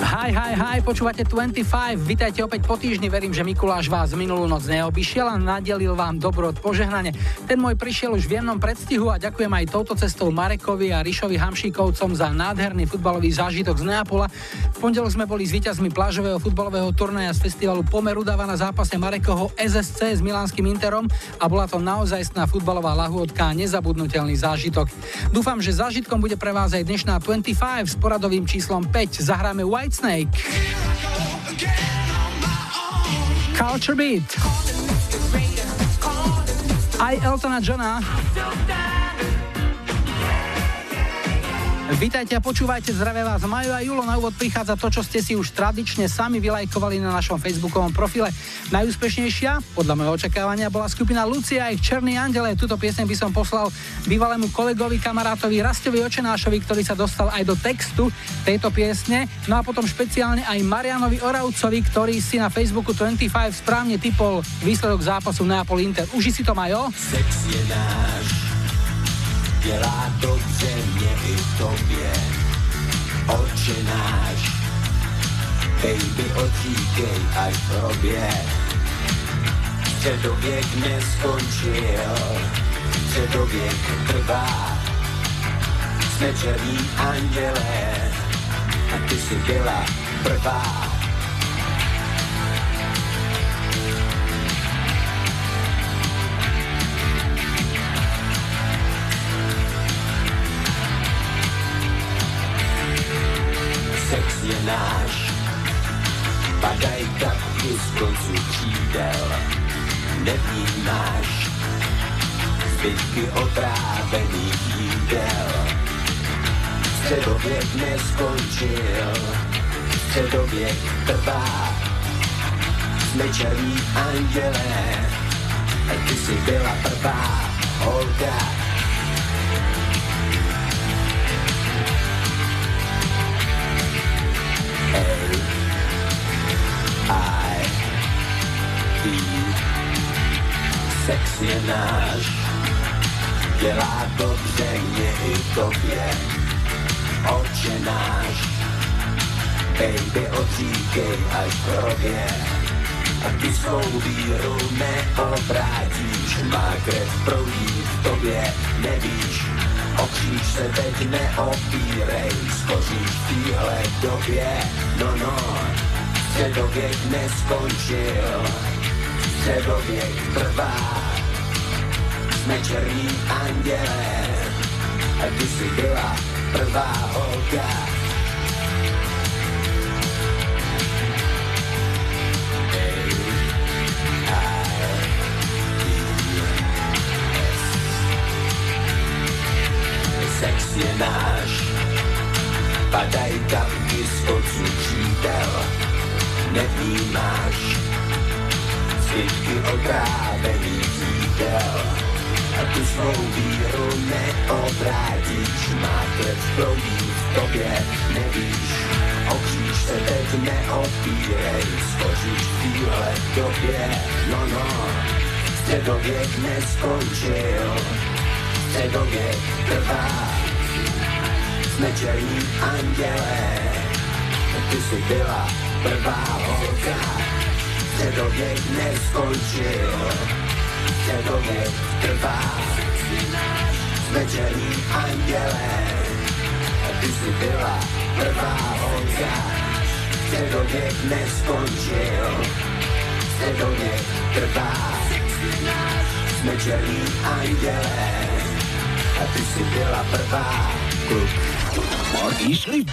Hi, hi, hi, počúvate 25. Vítajte opäť po týždni. Verím, že Mikuláš vás minulú noc neobyšiel a nadelil vám dobro od požehnania. Ten môj prišiel už v jemnom predstihu a ďakujem aj touto cestou Marekovi a Rišovi Hamšíkovcom za nádherný futbalový zážitok z Neapola. V pondelok sme boli s víťazmi plážového futbalového turnaja z festivalu Pomerudava na zápase Marekoho SSC s Milánskym Interom a bola to naozaj sná futbalová lahôdka a nezabudnutelný zážitok. Dúfam, že zážitkom bude pre vás aj dnešná 25 s poradovým číslom 5. Zahráme White Snake. Culture Beat. Aj Eltona Johna. Vítajte a počúvajte, zdravé vás Majo a Julo. Na úvod prichádza to, čo ste si už tradične sami vylajkovali na našom facebookovom profile. Najúspešnejšia, podľa môjho očakávania, bola skupina Lucia a ich Černý andele. Tuto piesň by som poslal bývalému kolegovi, kamarátovi Rastovi Očenášovi, ktorý sa dostal aj do textu tejto piesne. No a potom špeciálne aj Marianovi Oravcovi, ktorý si na Facebooku 25 správne typol výsledok zápasu Neapol Inter. Uži si to, Majo? Sex je náš dělá dobře mě i tobě. Oče náš, baby odříkej až v hrobě. Středověk neskončil, středověk trvá. Jsme černí andělé a ty si byla prvá. Sex je náš. Padaj kapky z koncu křídel, nevnímáš zbytky otrávených jídel. Středověk neskončil, středověk trvá. Jsme černí andělé, ty si byla prvá holka, I D Sex je náš Dělá dobře mě i tobě Oče náš Baby odříkej až v hrobě a ty svou víru neobrátíš, má krev proudí v tobě, nevíš, o kříž se teď neopírej, skoříš v téhle době, no no, středověk neskončil, středověk trvá, jsme černí andělé, a ty si byla prvá holka, sex je náš. Padaj kapky z kocu křídel, nevnímáš zbytky otrávených jídel. A tu svou víru neobrátíš, má krev proudí v tobě, nevíš. O kříž se teď neopírej, skoříš v téhle době, no no, středověk neskončil, středověk trvá. Jsme černí andělé, ty jsi byla prvá holka. Středověk neskončil, středověk trvá. Jsme černí andělé, ty jsi byla prvá holka. Středověk neskončil, středověk trvá. Jsme černí andělé, a ty si byla prvá kluk. Išli?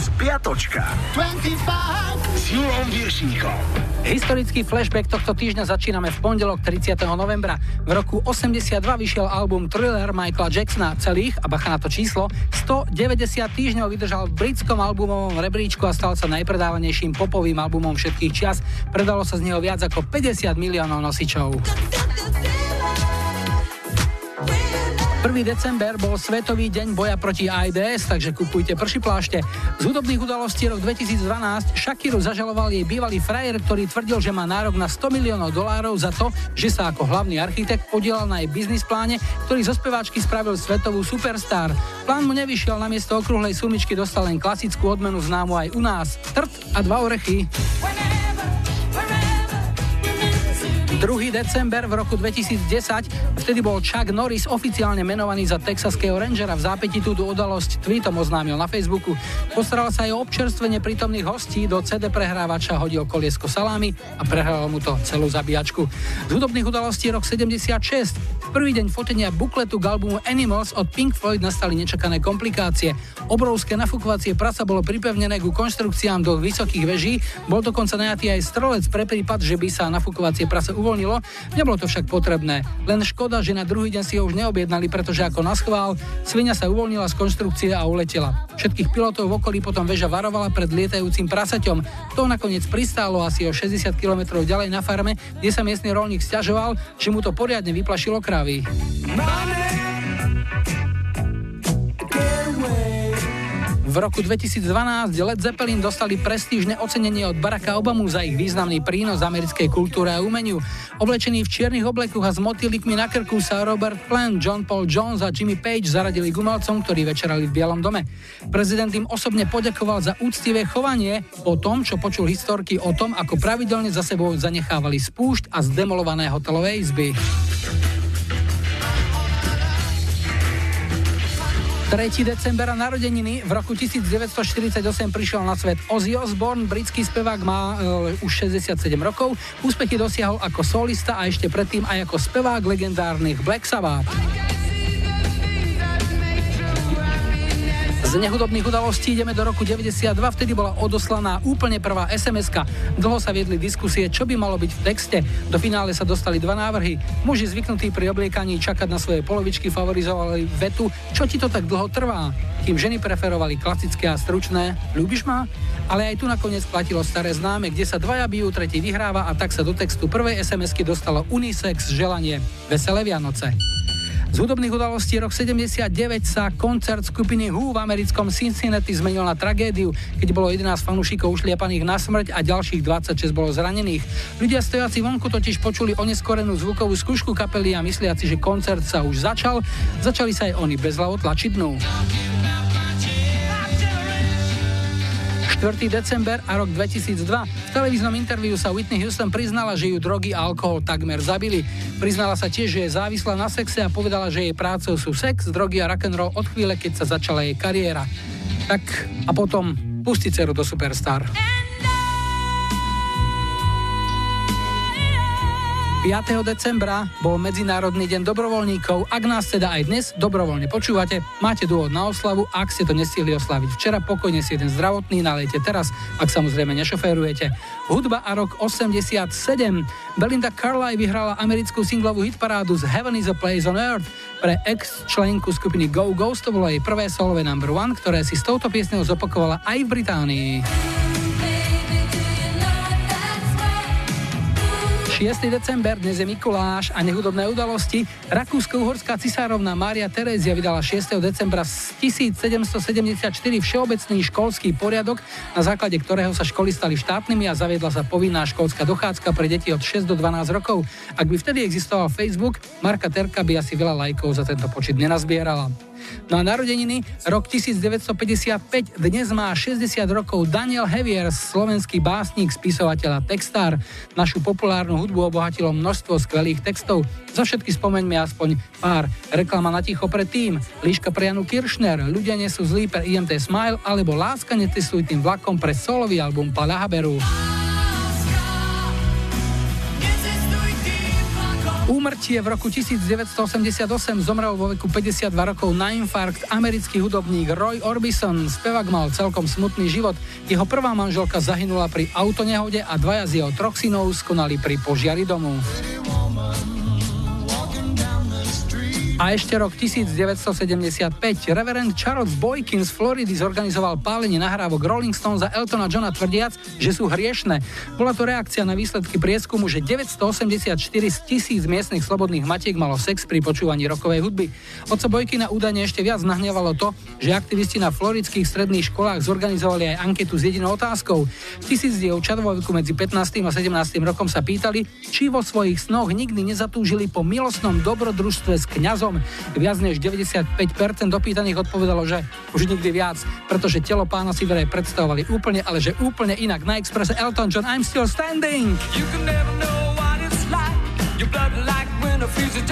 Spiatočka 25. s Julom Viršíkom. Historický flashback tohto týždňa začíname v pondelok 30. novembra. V roku 82 vyšiel album Thriller Michaela Jacksona celých, a bacha na to číslo, 190 týždňov vydržal v britskom albumovom rebríčku a stal sa najpredávanejším popovým albumom všetkých čias. Predalo sa z neho viac ako 50 miliónov nosičov. 1. december bol Svetový deň boja proti AIDS, takže kupujte prší plášte. Z hudobných udalostí rok 2012 Shakiru zažaloval jej bývalý frajer, ktorý tvrdil, že má nárok na 100 miliónov dolárov za to, že sa ako hlavný architekt podielal na jej biznis pláne, ktorý zo speváčky spravil svetovú superstar. Plán mu nevyšiel, namiesto okrúhlej sumičky dostal len klasickú odmenu známu aj u nás. Trt a dva orechy. 2. december v roku 2010, vtedy bol Chuck Norris oficiálne menovaný za texaského rangera. V zápäti túto udalosť tweetom oznámil na Facebooku. Postaral sa aj o občerstvenie prítomných hostí, do CD prehrávača hodil koliesko salámy a prehral mu to celú zabíjačku. Z hudobných udalostí rok 76. V prvý deň fotenia bukletu k albumu Animals od Pink Floyd nastali nečakané komplikácie. Obrovské nafúkovacie prasa bolo pripevnené ku konštrukciám do vysokých veží, bol dokonca najatý aj strelec pre prípad, že by sa nafúkovacie prasa uvoľnilo uvoľnilo, nebolo to však potrebné. Len škoda, že na druhý deň si ho už neobjednali, pretože ako na schvál, svinia sa uvoľnila z konštrukcie a uletela. Všetkých pilotov v okolí potom väža varovala pred lietajúcim prasaťom. To nakoniec pristálo asi o 60 km ďalej na farme, kde sa miestny rolník stiažoval, že mu to poriadne vyplašilo kravy. Money! V roku 2012 Led Zeppelin dostali prestížne ocenenie od Baracka Obamu za ich významný prínos americkej kultúre a umeniu. Oblečený v čiernych oblekoch a s motýlikmi na krku sa Robert Plant, John Paul Jones a Jimmy Page zaradili k umelcom, ktorí večerali v Bielom dome. Prezident im osobne poďakoval za úctivé chovanie po tom, čo počul historky o tom, ako pravidelne za sebou zanechávali spúšť a zdemolované hotelové izby. 3. decembra narodeniny v roku 1948 prišiel na svet Ozzy Osbourne, britský spevák má uh, už 67 rokov, úspechy dosiahol ako solista a ešte predtým aj ako spevák legendárnych Black Sabbath. Z nehudobných udalostí ideme do roku 92, vtedy bola odoslaná úplne prvá sms Dlho sa viedli diskusie, čo by malo byť v texte. Do finále sa dostali dva návrhy. Muži zvyknutí pri obliekaní čakať na svoje polovičky favorizovali vetu, čo ti to tak dlho trvá. Kým ženy preferovali klasické a stručné, ľúbiš ma? Ale aj tu nakoniec platilo staré známe, kde sa dvaja bijú, tretí vyhráva a tak sa do textu prvej SMS-ky dostalo unisex želanie. Veselé Vianoce. Z hudobných udalostí rok 79 sa koncert skupiny Who v americkom Cincinnati zmenil na tragédiu, keď bolo 11 fanúšikov ušliepaných na smrť a ďalších 26 bolo zranených. Ľudia stojaci vonku totiž počuli oneskorenú zvukovú skúšku kapely a mysliaci, že koncert sa už začal, začali sa aj oni bezľavo tlačiť dnu. 4. december a rok 2002. V televíznom interviu sa Whitney Houston priznala, že ju drogy a alkohol takmer zabili. Priznala sa tiež, že je závislá na sexe a povedala, že jej prácou sú sex, drogy a rock'n'roll od chvíle, keď sa začala jej kariéra. Tak a potom pusti ceru do Superstar. 5. decembra bol Medzinárodný deň dobrovoľníkov. Ak nás teda aj dnes dobrovoľne počúvate, máte dôvod na oslavu. Ak ste to nestihli oslaviť včera, pokojne si jeden zdravotný nalejte teraz, ak samozrejme nešoférujete. Hudba a rok 87. Belinda Carlisle vyhrala americkú singlovú hitparádu z Heaven is a Place on Earth. Pre ex členku skupiny Go Ghost to bolo jej prvé solové number one, ktoré si s touto piesňou zopakovala aj v Británii. 6. december, dnes je Mikuláš a nehudobné udalosti. Rakúsko-uhorská cisárovna Mária Terézia vydala 6. decembra 1774 všeobecný školský poriadok, na základe ktorého sa školy stali štátnymi a zaviedla sa povinná školská dochádzka pre deti od 6 do 12 rokov. Ak by vtedy existoval Facebook, Marka Terka by asi veľa lajkov za tento počet nenazbierala. No a narodeniny, rok 1955, dnes má 60 rokov Daniel Hevier, slovenský básnik, spisovateľ a textár. Našu populárnu hudbu obohatilo množstvo skvelých textov. Za všetky spomeňme aspoň pár. Reklama na ticho pre tým, Líška pre Janu Kiršner, Ľudia nie sú zlí pre IMT Smile alebo Láska netestuj tým vlakom pre solový album Pala Haberu. Úmrtie v roku 1988 zomrel vo veku 52 rokov na infarkt americký hudobník Roy Orbison. Spevak mal celkom smutný život. Jeho prvá manželka zahynula pri autonehode a dvaja z jeho troch synov skonali pri požiari domu. A ešte rok 1975 reverend Charles Boykin z Floridy zorganizoval pálenie nahrávok Rolling Stones a Eltona Johna tvrdiac, že sú hriešne. Bola to reakcia na výsledky prieskumu, že 984 z tisíc miestnych slobodných matiek malo sex pri počúvaní rokovej hudby. Oco Bojkina údajne ešte viac nahnevalo to, že aktivisti na floridských stredných školách zorganizovali aj anketu s jedinou otázkou. Tisíc dievčat vo veku medzi 15. a 17. rokom sa pýtali, či vo svojich snoch nikdy nezatúžili po milostnom dobrodružstve s kňazom. Viac než 95% dopýtaných odpovedalo, že už nikdy viac, pretože telo pána si verej predstavovali úplne, ale že úplne inak. Na Expresse Elton John, I'm still standing. You can never know what it's like. Your blood like winter freezes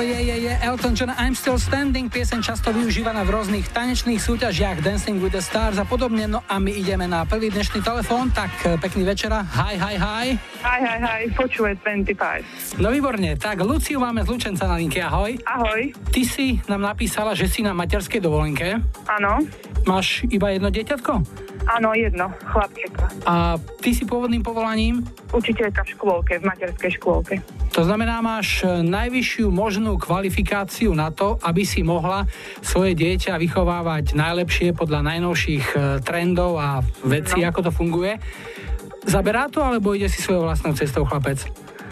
Toto je, je, je Elton John I'm Still Standing, pieseň často využívaná v rôznych tanečných súťažiach Dancing with the Stars a podobne. No a my ideme na prvý dnešný telefón, tak eh, pekný večera. Hi, hi, hi. Hi, hi, hi, počuje 25. No výborne, tak Luciu máme z Lučenca na linke, ahoj. Ahoj, Ty si nám napísala, že si na materskej dovolenke. áno, Máš iba jedno dieťatko? áno, jedno, chlapčeka. A ty si pôvodným povolaním? Učiteľka v škôlke, v materskej škôlke. To znamená, máš e, najvyššiu možnú kvalifikáciu na to, aby si mohla svoje dieťa vychovávať najlepšie podľa najnovších e, trendov a vecí, No. ako to funguje. Zaberá to, alebo ide si svojou vlastnou cestou chlapec?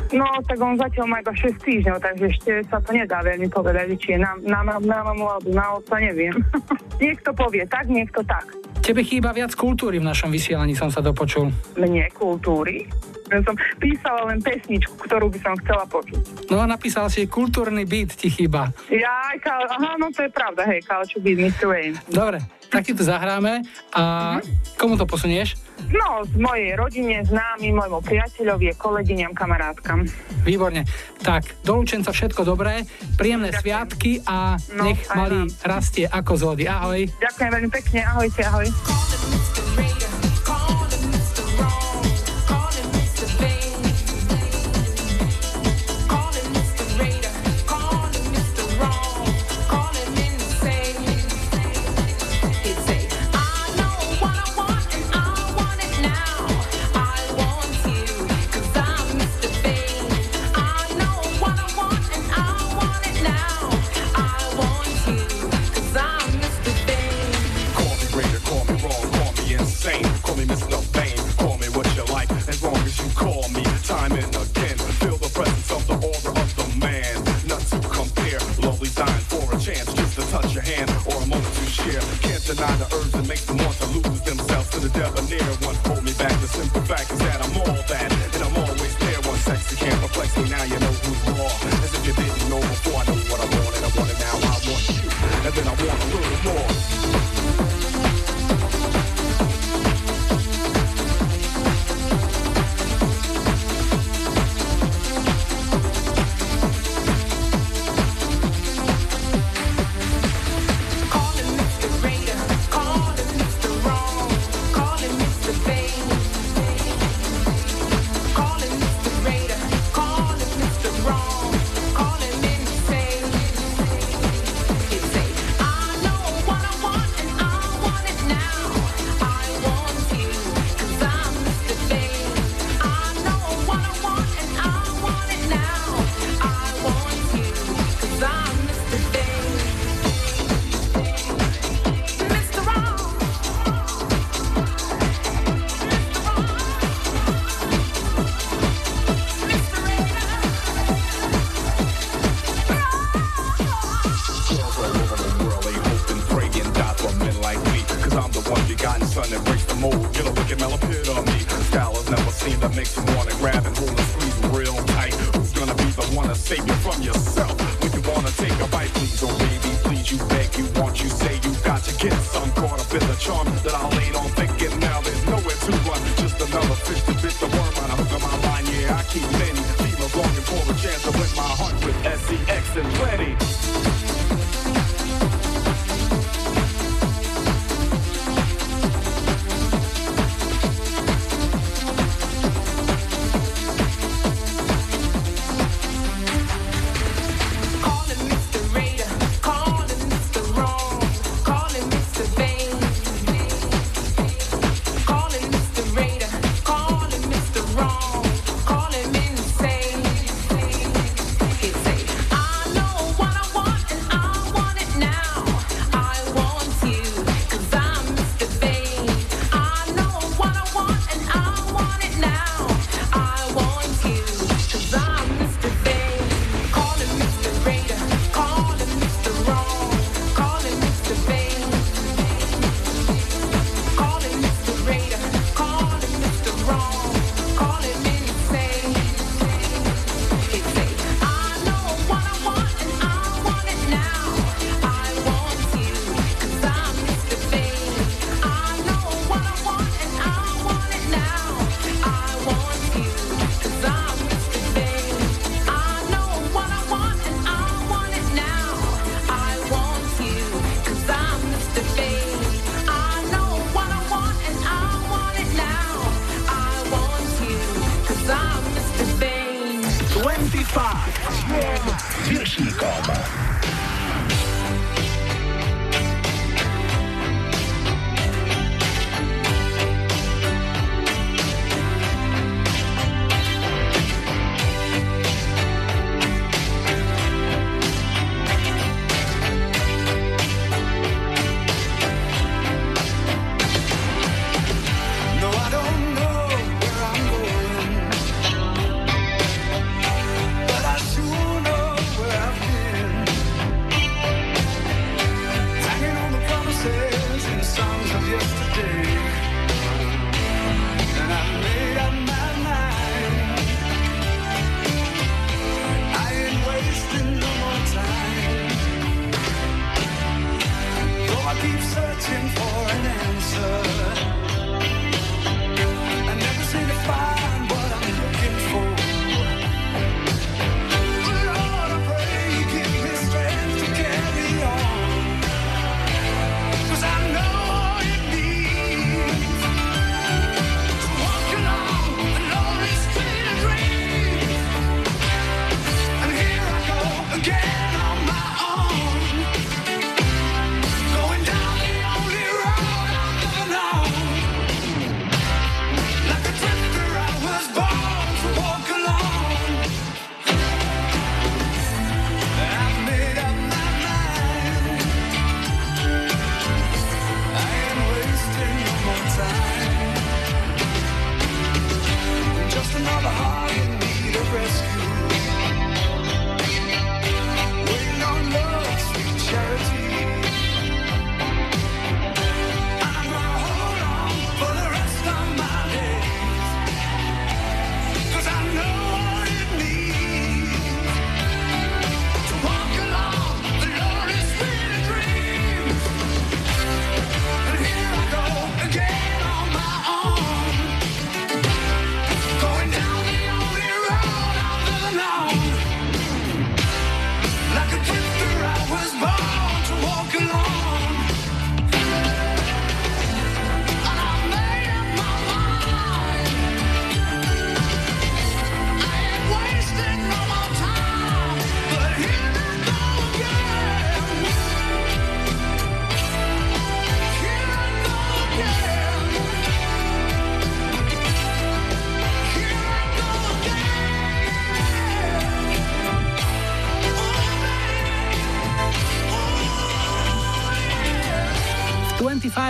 No, tak on zatiaľ má iba 6 týždňov, takže ešte sa to nedá veľmi povedať, či je na, na, na, na mamu alebo na otca, neviem. niekto povie tak, niekto tak. Tebe chýba viac kultúry v našom vysielaní, som sa dopočul. Mne kultúry. Ja som písala len pesničku, ktorú by som chcela počuť. No a napísal si, kultúrny beat ti chýba. Ja, Kal, aha, no to je pravda, hej, Kalču byť Mr. Wayne. Dobre, tak ti to zahráme a komu to posunieš? No, z mojej rodine, známy, môjmu priateľovi, kolegyňam, kamarátkam. Výborne. Tak, do Lučenca všetko dobré, príjemné sviatky a No, nech malý rastie ako z vody. Ahoj. Ďakujem veľmi pekne, ahojte, ahoj.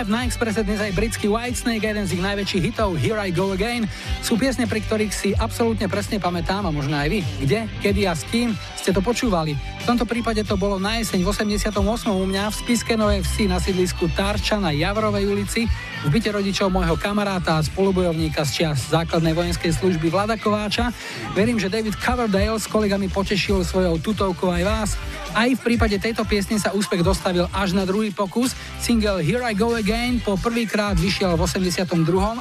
Na Expresse dnes aj britský Whitesnake, jeden z ich najväčších hitov Here I Go Again. Sú piesne, pri ktorých si absolútne presne pamätám a možno aj vy. Kde, kedy a s kým ste to počúvali. V tomto prípade to bolo na jeseň v 88. u mňa v Spiske Nové Vsi na sídlisku Tarča na Javrovej ulici v byte rodičov môjho kamaráta a spolubojovníka z čias základnej vojenskej služby Vlada Kováča. Verím, že David Coverdale s kolegami potešil svojou tutovkou aj vás. Aj v prípade tejto piesne sa úspech dostavil až na druhý pokus. Single Here I Go Again po prvýkrát vyšiel v 82.,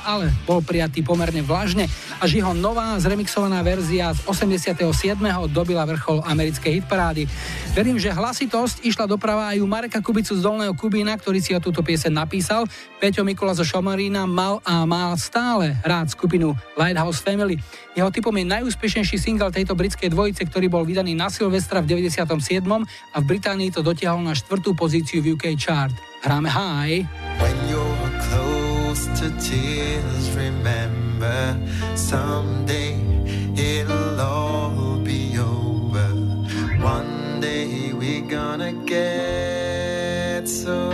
ale bol prijatý pomerne vlažne. Až jeho nová zremixovaná verzia z 87. dobila vrchol americkej hitparády. Verím, že hlasitosť išla doprava aj u Mareka Kubicu z Dolného Kubína, ktorý si o túto piesen napísal. Peťo Mikula zo Šomarína mal a má stále rád skupinu Lighthouse Family. Jeho typom je najúspešnejší single tejto britskej dvojice, ktorý bol vydaný na Silvestra v 97. a v Británii to dotiahol na štvrtú pozíciu v UK chart. Hráme High. When you're close to tears, remember someday it'll all be over. One day we're gonna get so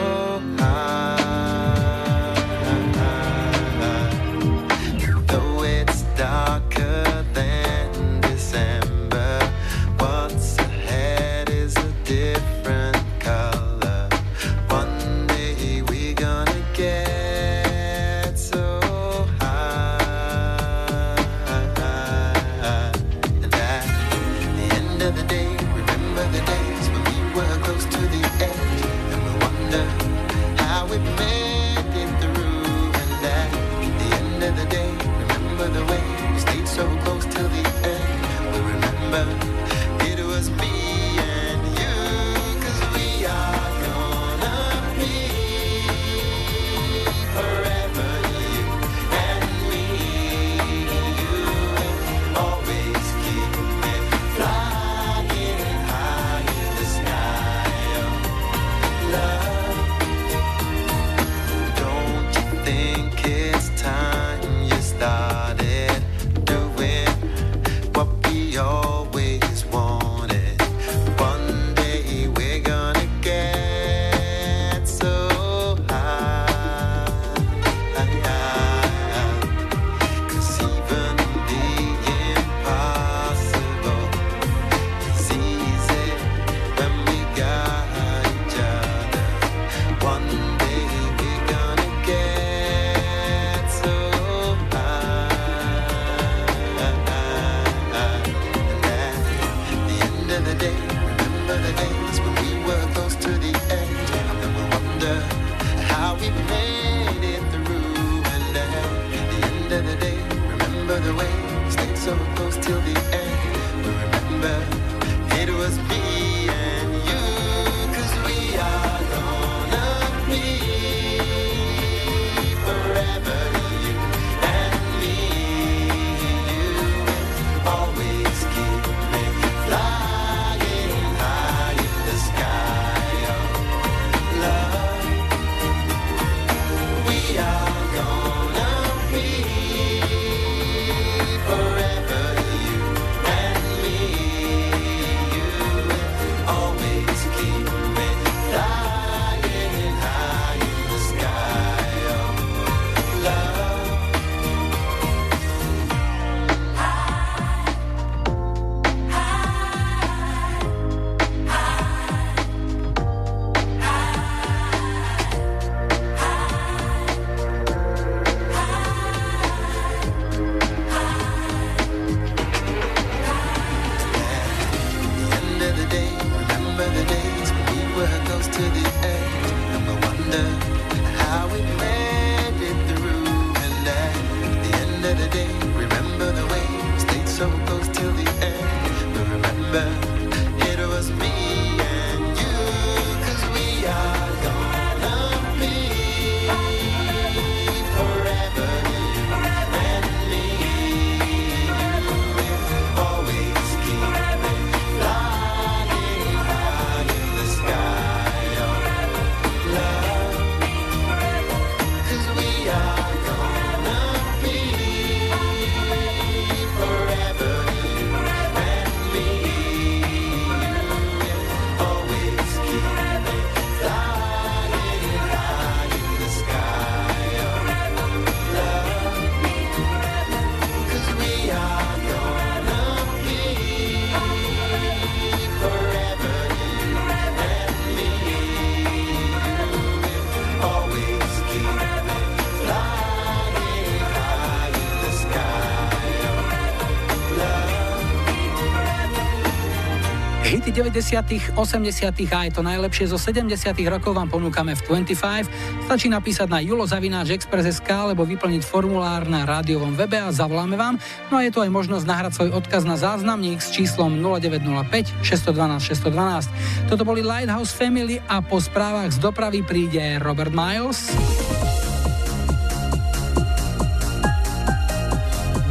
hity 90., 80. a aj to najlepšie zo 70. rokov vám ponúkame v 25. Stačí napísať na julozavináčexpress.sk alebo vyplniť formulár na rádiovom webe a zavoláme vám. No a je tu aj možnosť nahrať svoj odkaz na záznamník s číslom 0905 612 612. Toto boli Lighthouse Family a po správach z dopravy príde Robert Miles.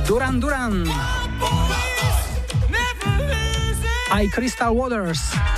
Duran Duran. aj Crystal Waters.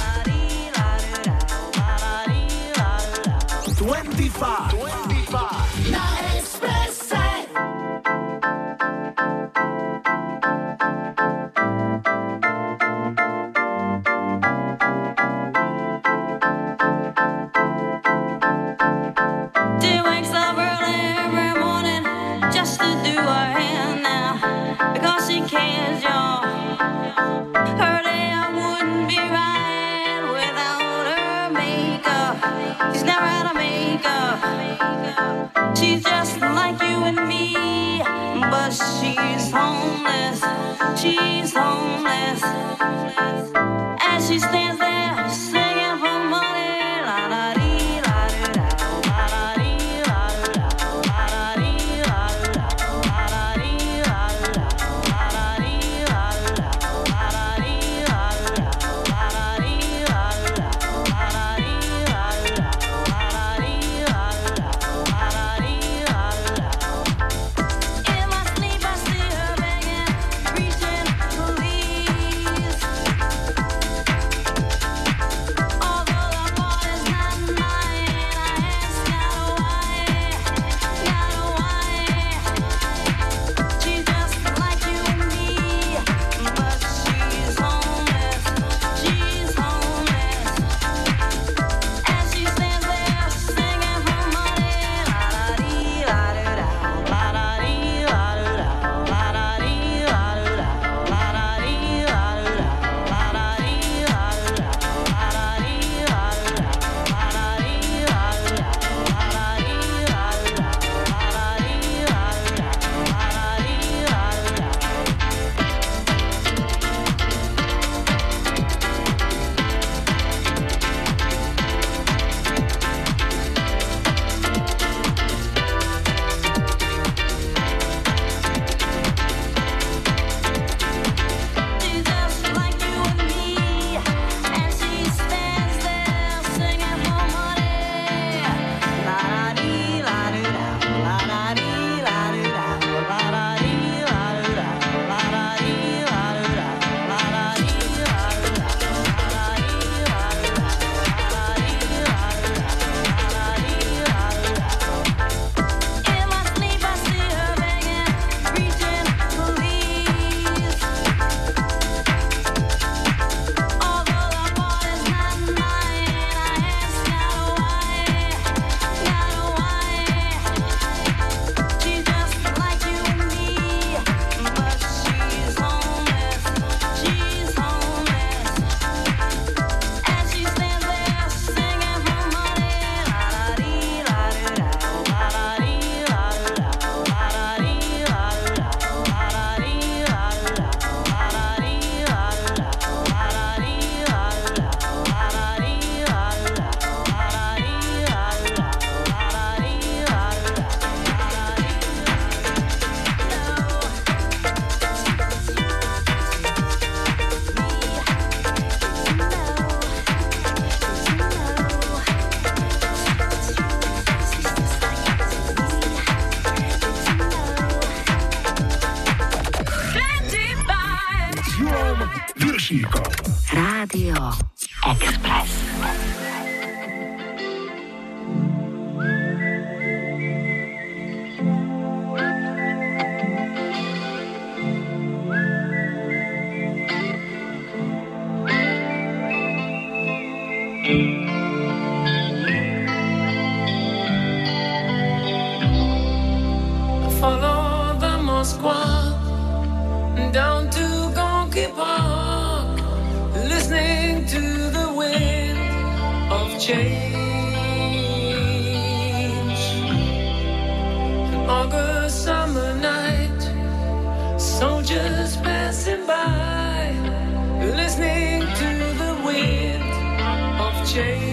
shade.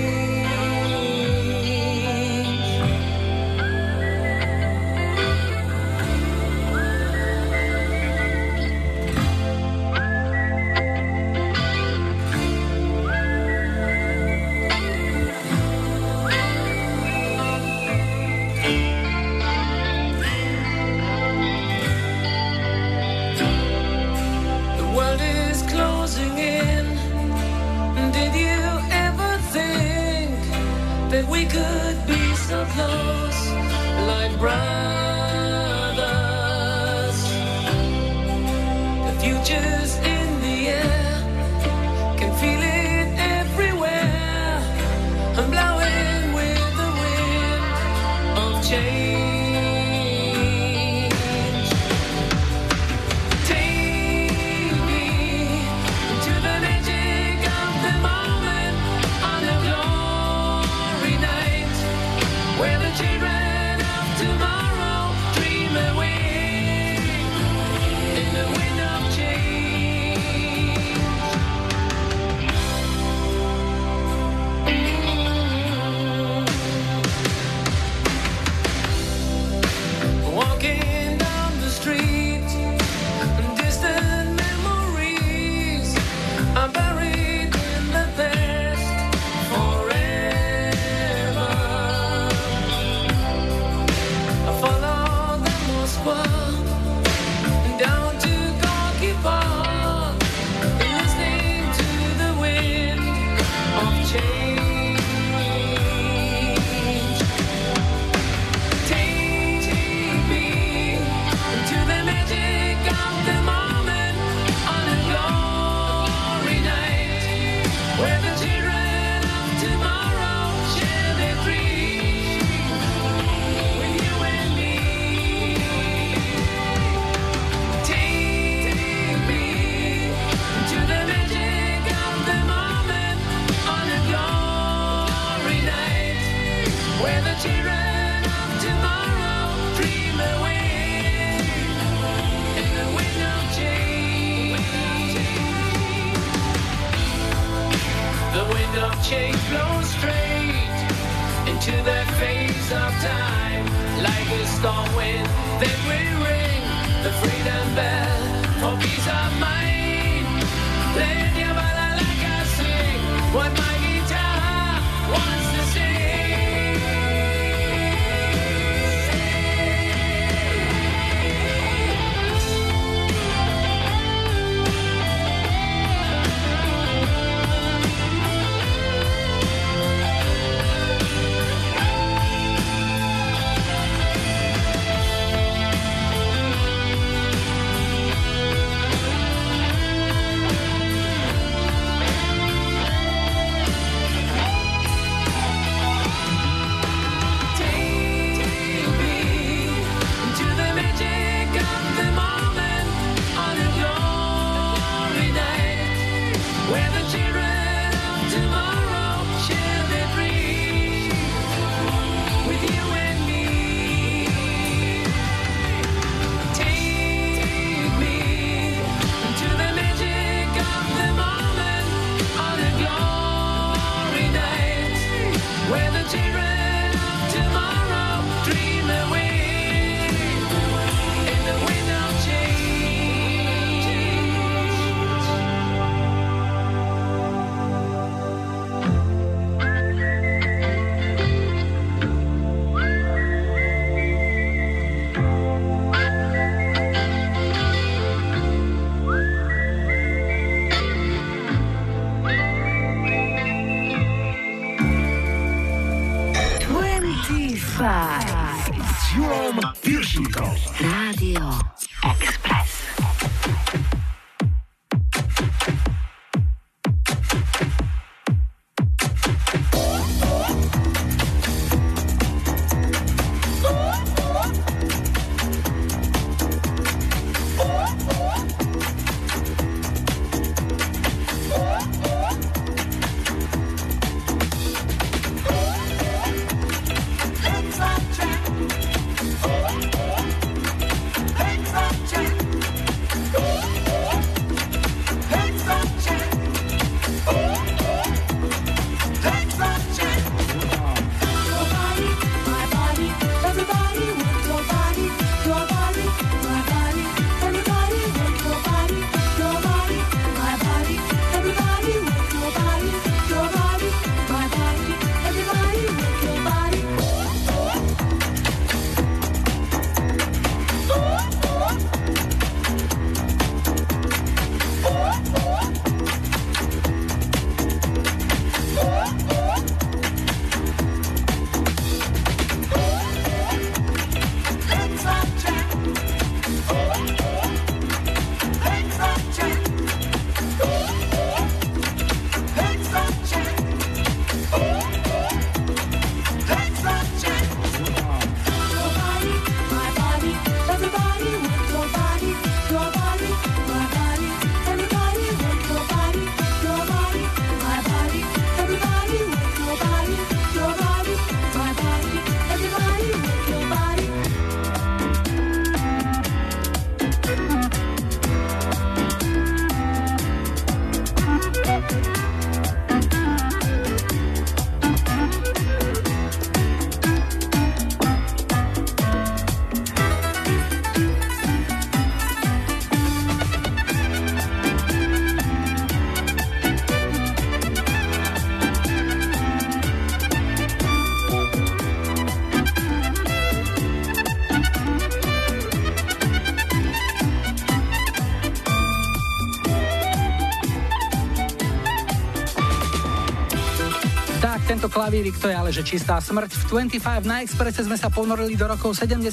Klavírik, to je ale že čistá smrť. V 25 na Expresse sme sa ponorili do rokov 70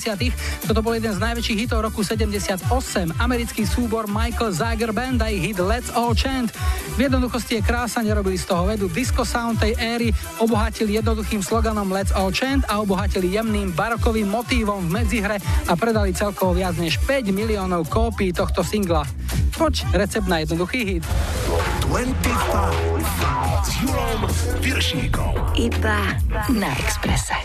Toto bol jeden z najväčších hitov roku 78. Americký súbor Michael Zager Band a ich hit Let's All Chant. V jednoduchosti je krása, nerobili z toho vedu. Disco sound tej éry obohatili jednoduchým sloganom Let's All Chant a obohatili jemným barokovým motívom v medzihre a predali celkovo viac než 5 miliónov kópií tohto singla. Poď, recept na jednoduchý hit. 25 s Julom Piršíkom. Iba na Exprese.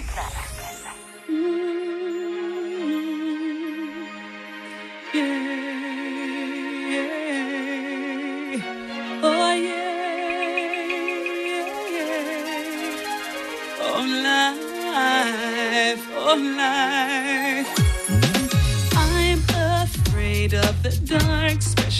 Oh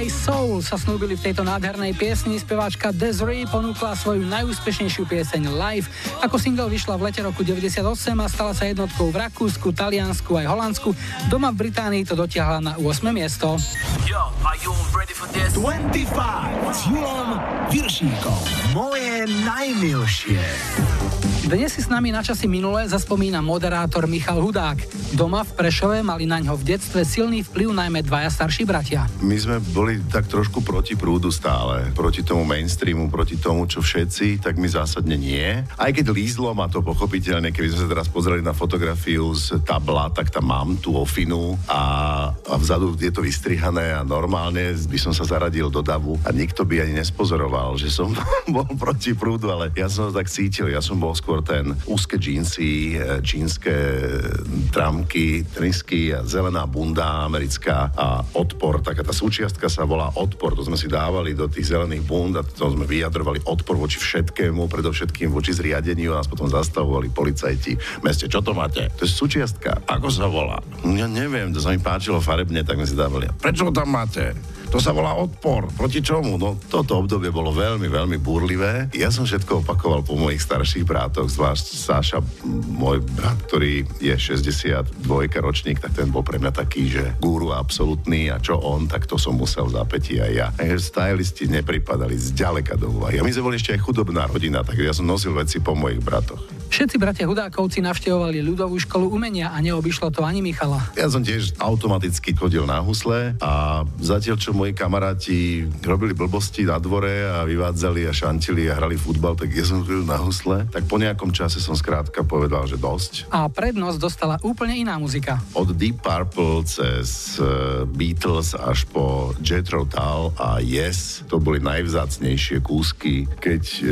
Aj Soul sa snúbili v tejto nádhernej piesni. Speváčka Desiree ponúkla svoju najúspešnejšiu pieseň live. Ako single vyšla v lete roku 98 a stala sa jednotkou v Rakúsku, Taliansku aj Holandsku. Doma v Británii to dotiahla na 8. miesto. Yo, are you ready for this? 25 s Julom. Moje najmilšie. Dnes si s nami na časy minulé zaspomína moderátor Michal Hudák. Doma v Prešove mali na ňo v detstve silný vplyv najmä dvaja starší bratia. My sme boli tak trošku proti prúdu stále, proti tomu mainstreamu, proti tomu, čo všetci, tak my zásadne nie. Aj keď lízlo ma to pochopiteľne, keby sme sa teraz pozreli na fotografiu z tabla, tak tam mám tú ofinu a, a vzadu je to vystrihané a normálne by som sa zaradil do davu a nikto by ani nespozoroval, že som bol proti prúdu, ale ja som to tak cítil, ja som bol skôr ten úzke džínsy, e, čínske tramky, trisky zelená bunda americká a odpor, taká tá súčiastka sa volá odpor, to sme si dávali do tých zelených bund a to sme vyjadrovali odpor voči všetkému, predovšetkým voči zriadeniu a nás potom zastavovali policajti v meste, čo to máte? To je súčiastka, ako sa volá? Ja neviem, to sa mi páčilo farebne, tak sme si dávali. Prečo tam máte? To sa volá odpor. Proti čomu? No toto obdobie bolo veľmi, veľmi búrlivé. Ja som všetko opakoval po mojich starších brátoch, zvlášť Sáša, môj brat, ktorý je 62 ročník, tak ten bol pre mňa taký, že guru absolútny a čo on, tak to som musel zapäť aj ja. Takže stylisti nepripadali zďaleka do úvahy. A my sme boli ešte aj chudobná rodina, takže ja som nosil veci po mojich bratoch. Všetci bratia Hudákovci navštevovali ľudovú školu umenia a neobyšlo to ani Michala. Ja som tiež automaticky chodil na husle a zatiaľ, čo moji kamaráti robili blbosti na dvore a vyvádzali a šantili a hrali futbal, tak ja som chodil na husle. Tak po nejakom čase som skrátka povedal, že dosť. A prednosť dostala úplne iná muzika. Od Deep Purple cez eh, Beatles až po Jethro Tull a Yes, to boli najvzácnejšie kúsky, keď e,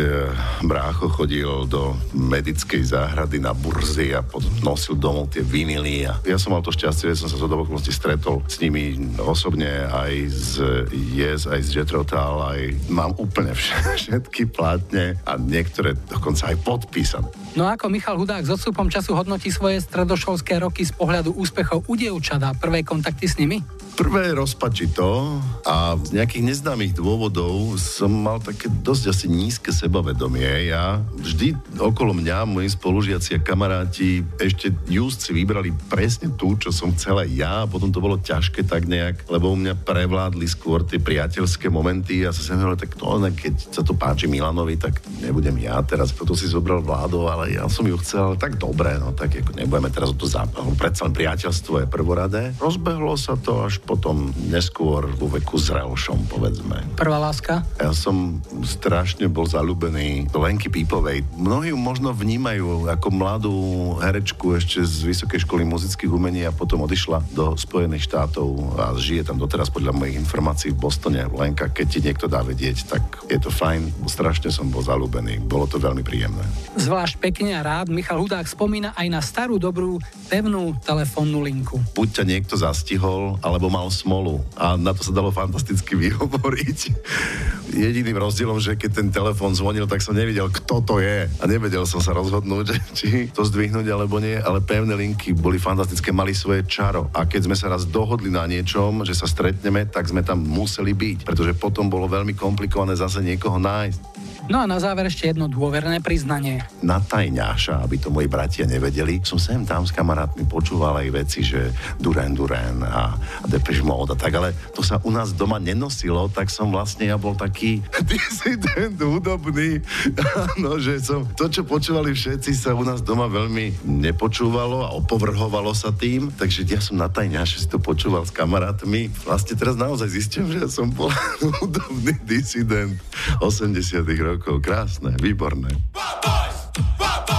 brácho chodil do medickej záhrady na burzy a potom nosil domov tie vinily a ja som mal to šťastie, že som sa zo okolností stretol s nimi osobne aj z Yes, aj z Jethro Tull, aj mám úplne vš- všetky plátne a niektoré dokonca aj podpísané. No ako Michal Hudák s odstupom času hodnotí svoje stredoškolské roky z pohľadu úspechov u dievčat a prvé kontakty s nimi? Prvé rozpačito a z nejakých neznámych dôvodov som mal také dosť asi nízke sebavedomie. Ja vždy okolo mňa, moji spolužiaci a kamaráti ešte just vybrali presne tú, čo som chcel aj ja a potom to bolo ťažké tak nejak, lebo u mňa prevládli skôr tie priateľské momenty a sa sem hovoril, tak to, keď sa to páči Milanovi, tak nebudem ja teraz, toto si zobral vládu, ale ja som ju chcel, tak dobre, no tak ako nebudeme teraz o to zápalu. Predsa len priateľstvo je prvoradé. Rozbehlo sa to až potom neskôr vo veku zrelšom, povedzme. Prvá láska? Ja som strašne bol zalúbený do Lenky Pípovej. Mnohí ju možno vnímajú ako mladú herečku ešte z Vysokej školy muzických umení a potom odišla do Spojených štátov a žije tam doteraz podľa mojich informácií v Bostone. Lenka, keď ti niekto dá vedieť, tak je to fajn. Strašne som bol zalúbený. Bolo to veľmi príjemné. Zvlášť pekne a rád Michal Hudák spomína aj na starú dobrú pevnú telefónnu linku. buď ťa niekto zastihol, alebo mal smolu. A na to sa dalo fantasticky vyhovoriť. Jediným rozdielom, že keď ten telefón zvonil, tak som nevidel, kto to je. A nevedel som sa rozhodnúť, či to zdvihnúť alebo nie, ale pevné linky boli fantastické, mali svoje čaro. A keď sme sa raz dohodli na niečom, že sa stretneme, tak sme tam museli byť, pretože potom bolo veľmi komplikované zase niekoho nájsť. No a na záver ešte jedno dôverné priznanie. na tajňáša, aby to moji bratia nevedeli. Som sem tam s kamarátmi počúval aj veci, že Duran Duran a, a Depeche Mode a tak, ale to sa u nás doma nenosilo, tak som vlastne ja bol taký disident hudobný. no, že som, to, čo počúvali všetci, sa u nás doma veľmi nepočúvalo a opovrhovalo sa tým, takže ja som na tajňáše si to počúval s kamarátmi. Vlastne teraz naozaj zistím, že som bol hudobný disident 80 rokov. Krásne, výborné. Wild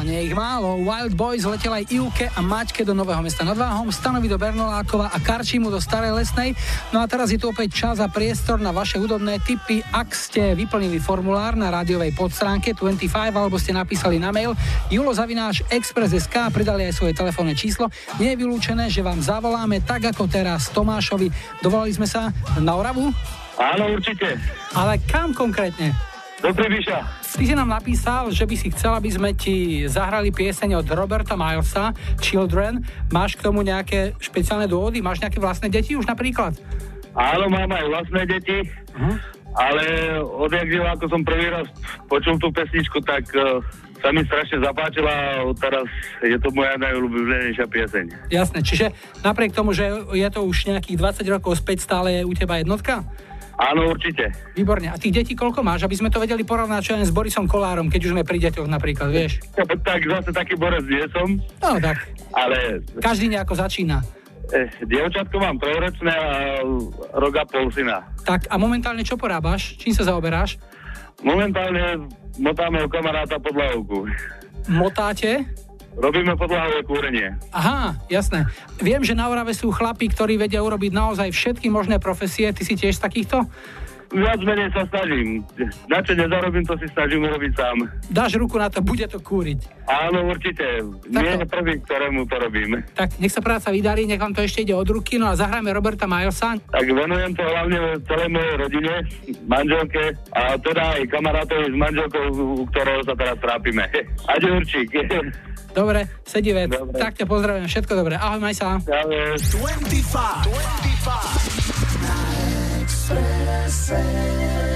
a nie ich málo. Wild Boys letel aj Ivke a Maťke do Nového mesta nad Váhom, Stanovi do Bernolákova a Karčimu do Starej Lesnej. No a teraz je tu opäť čas a priestor na vaše hudobné tipy. Ak ste vyplnili formulár na rádiovej podstránke 25 alebo ste napísali na mail Julo Zavináš Express.sk a pridali aj svoje telefónne číslo, nie je vylúčené, že vám zavoláme tak ako teraz Tomášovi. Dovolali sme sa na Oravu? Áno, určite. Ale kam konkrétne? Do Trebiša. Ty si nám napísal, že by si chcel, aby sme ti zahrali pieseň od Roberta Milesa, Children. Máš k tomu nejaké špeciálne dôvody? Máš nejaké vlastné deti už napríklad? Áno, mám aj vlastné deti, uh-huh. ale odjak ako som prvý raz počul tú pesničku, tak uh, sa mi strašne zapáčila a teraz je to moja najobľúbenejšia pieseň. Jasné, čiže napriek tomu, že je to už nejakých 20 rokov späť, stále je u teba jednotka? Áno, určite. Výborne. A tých detí koľko máš, aby sme to vedeli porovnať čo len s Borisom Kolárom, keď už sme pri deťoch napríklad, vieš? tak zase taký borec nie som. No tak. Ale... Každý nejako začína. Eh, dievčatko mám trojročné a rok a pol syna. Tak a momentálne čo porábaš? Čím sa zaoberáš? Momentálne motáme u kamaráta podlahovku. Motáte? Robíme podlahové kúrenie. Aha, jasné. Viem, že na Orave sú chlapí, ktorí vedia urobiť naozaj všetky možné profesie. Ty si tiež z takýchto? Viac menej sa snažím. Na čo nezarobím, to si snažím urobiť sám. Dáš ruku na to, bude to kúriť. Áno, určite. Nie je prvý, ktorému to robím. Tak nech sa práca vydarí, nech vám to ešte ide od ruky, no a zahráme Roberta Milesa. Tak venujem to hlavne celej mojej rodine, manželke a teda aj kamarátovi s manželkou, u ktorého sa teraz trápime. A Ďurčík. Dobre, sedí vec. Dobre. Tak ťa pozdravujem, všetko dobré. Ahoj, maj sa. 25. 25. say, say.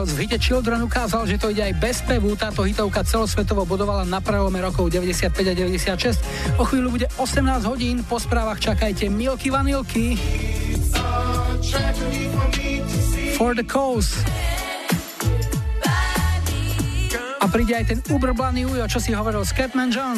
Miles v hite Children ukázal, že to ide aj bez pevu. Táto hitovka celosvetovo bodovala na prelome rokov 95 a 96. O chvíľu bude 18 hodín, po správach čakajte Milky Vanilky. For the Coast. A príde aj ten ubrblaný Ujo, čo si hovoril Scatman John.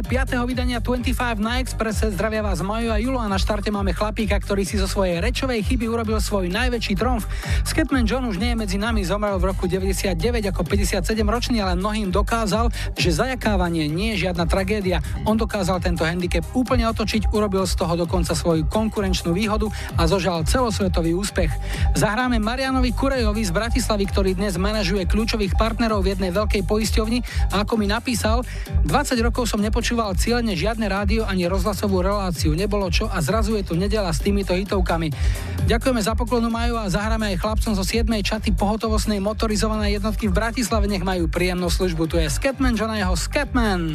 Hodine 5. vydania 25 na Expresse. Zdravia vás Majo a Julo a na štarte máme chlapíka, ktorý si zo svojej rečovej chyby urobil svoj najväčší tromf. Skatman John už nie je medzi nami, zomrel v roku 99 ako 57 ročný, ale mnohým dokázal, že zajakávanie nie je žiadna tragédia. On dokázal tento handicap úplne otočiť, urobil z toho dokonca svoju konkurenčnú výhodu a zožal celosvetový úspech. Zahráme Marianovi Kurejovi z Bratislavy, ktorý dnes manažuje kľúčových partnerov v jednej veľkej poisťovni a ako mi napísal, 20 rokov som nepočúval cieľne žiadne rádio ani rozhlasovú reláciu, nebolo čo a zrazu je tu nedela s týmito hitovkami. Ďakujeme za poklonu Maju a zahráme aj chlapcom zo 7. čaty pohotovostnej motorizovanej jednotky v Bratislave, nech majú príjemnú službu. Tu je Scatman John a jeho Scatman.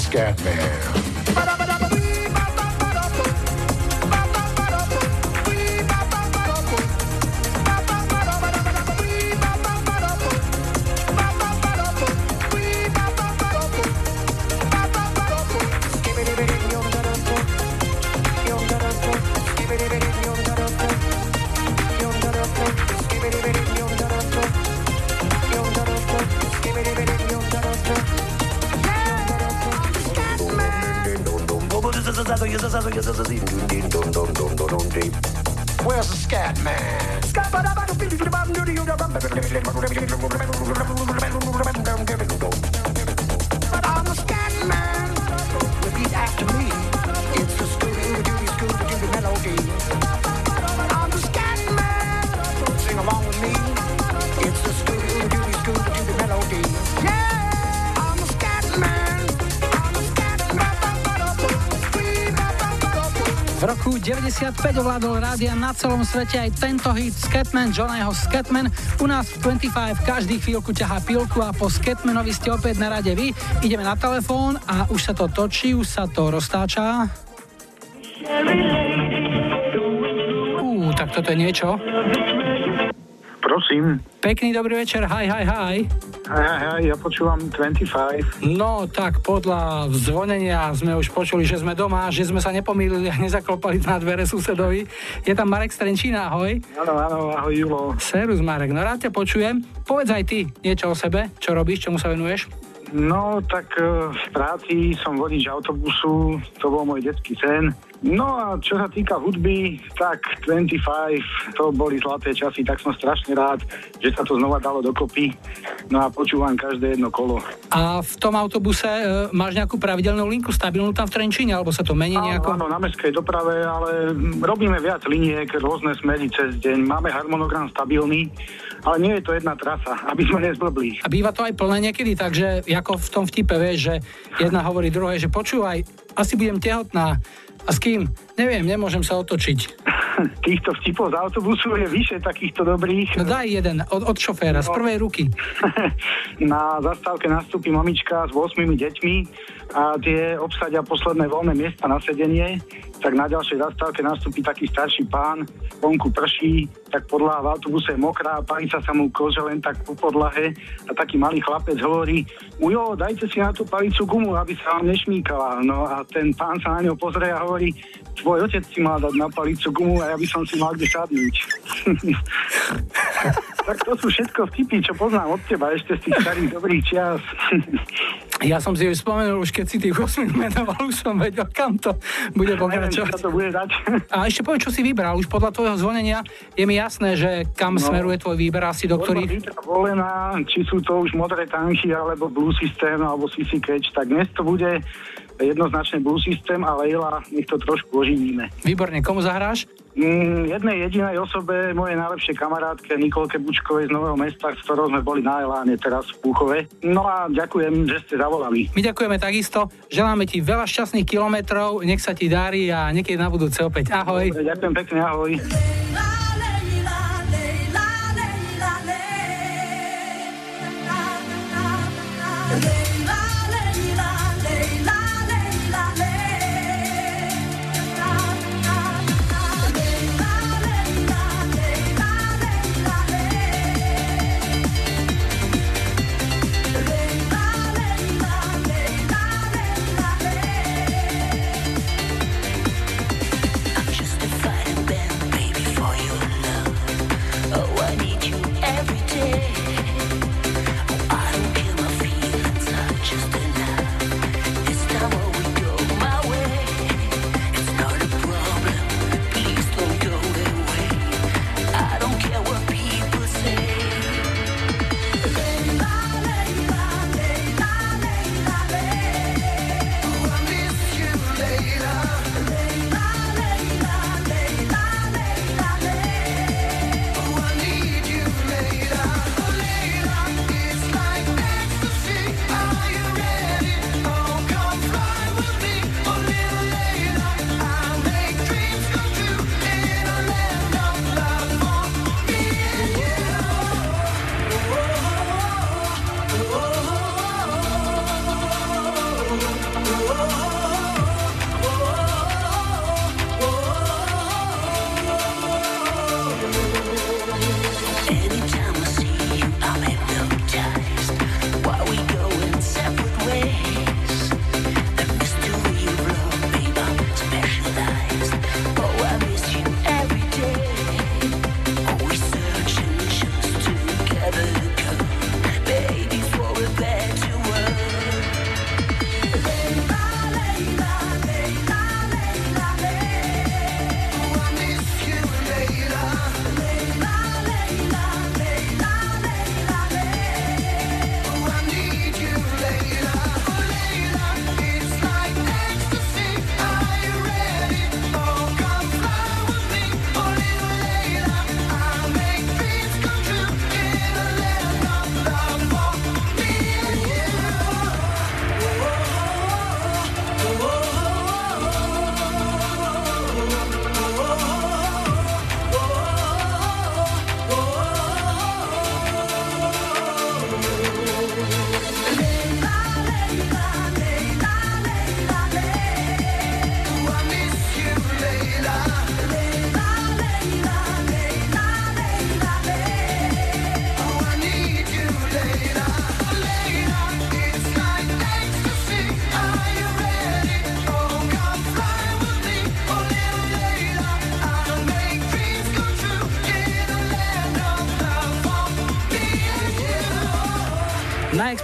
Scat man. Ovládol rádia na celom svete aj tento hit Scatman John a jeho Scatman. U nás v 25 každý chvíľku ťahá pilku a po Scatmanovi ste opäť na rade vy. Ideme na telefón a už sa to točí, už sa to roztáča. Ú, tak toto je niečo. Prosím. Pekný dobrý večer, hi, hi, hi. Hej, hej, hej, ja počúvam 25. No, tak podľa zvonenia sme už počuli, že sme doma, že sme sa nepomýlili a nezaklopali na dvere susedovi. Je tam Marek Strenčína, ahoj. Áno, áno, ahoj Julo. Serus Marek, no rád ťa počujem. Povedz aj ty niečo o sebe, čo robíš, čomu sa venuješ? No, tak e, v práci som vodič autobusu, to bol môj detský sen. No a čo sa týka hudby, tak 25, to boli zlaté časy, tak som strašne rád, že sa to znova dalo dokopy. No a počúvam každé jedno kolo. A v tom autobuse e, máš nejakú pravidelnú linku stabilnú tam v Trenčíne, alebo sa to mení nejako? Áno, na mestskej doprave, ale robíme viac liniek, rôzne smery cez deň. Máme harmonogram stabilný, ale nie je to jedna trasa, aby sme nezblbli. A býva to aj plné niekedy, takže ako v tom vtipe, vieš, že jedna hovorí druhej, že počúvaj, asi budem tehotná. A s kým? Neviem, nemôžem sa otočiť. Týchto vtipov z autobusu je vyše takýchto dobrých. No daj jeden, od, od šoféra, z prvej ruky. Na zastávke nastúpi mamička s 8 deťmi a tie obsadia posledné voľné miesta na sedenie, tak na ďalšej zastávke nastúpi taký starší pán, vonku prší, tak podľa v autobuse je mokrá, palica sa mu kože len tak po podlahe a taký malý chlapec hovorí, ujo, dajte si na tú palicu gumu, aby sa vám nešmíkala. No a ten pán sa na ňo pozrie a hovorí, tvoj otec si mal dať na palicu gumu a ja by som si mal kde sadnúť. tak to sú všetko vtipy, čo poznám od teba ešte z tých starých dobrých čias. Ja som si už spomenul, už keď si tých 8 menoval, už som vedel, kam to bude pokračovať. to bude dať. A ešte poviem, čo si vybral. Už podľa tvojho zvonenia je mi jasné, že kam No. smeruje tvoj výber asi do ktorých... Volená, či sú to už modré tanky, alebo Blue System, alebo CC Catch, tak dnes to bude jednoznačne Blue System a Leila, nech to trošku oživíme. Výborne, komu zahráš? Mm, jednej jedinej osobe, mojej najlepšej kamarátke Nikolke Bučkovej z Nového mesta, s ktorou sme boli na Eláne teraz v Púchove. No a ďakujem, že ste zavolali. My ďakujeme takisto, želáme ti veľa šťastných kilometrov, nech sa ti darí a niekedy na budúce opäť. Ahoj. Dobre, ďakujem pekne, ahoj.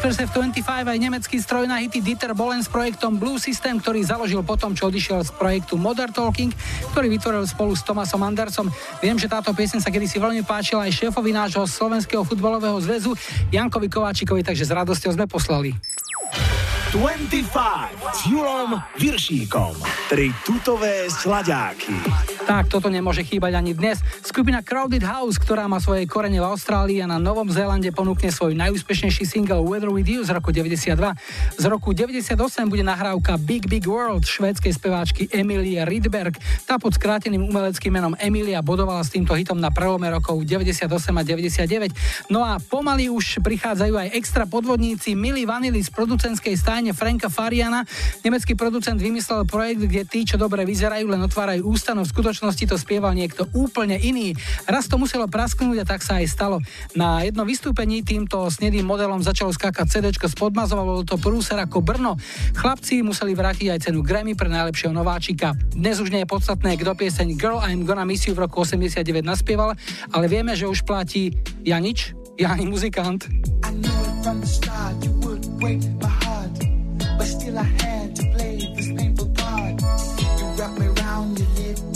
Expresse v 25 aj nemecký stroj na hity Dieter Bolen s projektom Blue System, ktorý založil potom, čo odišiel z projektu Modern Talking, ktorý vytvoril spolu s Tomasom Andersom. Viem, že táto piesen sa kedysi veľmi páčila aj šéfovi nášho slovenského futbalového zväzu Jankovi Kováčikovi, takže s radosťou sme poslali. 25 s Julom Viršíkom. Tri tutové sladáky. Tak, toto nemôže chýbať ani dnes. Skupina Crowded House, ktorá má svoje korene v Austrálii a na Novom Zélande ponúkne svoj najúspešnejší single Weather With You z roku 92. Z roku 98 bude nahrávka Big Big World švédskej speváčky Emilie Rydberg. Tá pod skráteným umeleckým menom Emilia bodovala s týmto hitom na prelome rokov 98 a 99. No a pomaly už prichádzajú aj extra podvodníci Milli Vanilli z producentskej stajne Franka Fariana. Nemecký producent vymyslel projekt, kde tí, čo dobre vyzerajú, len otvárajú ústa, no v skutočnosti to spieval niekto úplne iný. Raz to muselo prasknúť a tak sa aj stalo. Na jedno vystúpení týmto snedým modelom začalo skákať CD z Podmazova, bolo to prúser ako Brno. Chlapci museli vrátiť aj cenu Grammy pre najlepšieho nováčika. Dnes už nie je podstatné, kto pieseň Girl I'm Gonna Miss You v roku 89 naspieval, ale vieme, že už platí Janič, Jani muzikant. I knew it from the start you would break my heart, but still I had to play this painful part. You wrap me around your little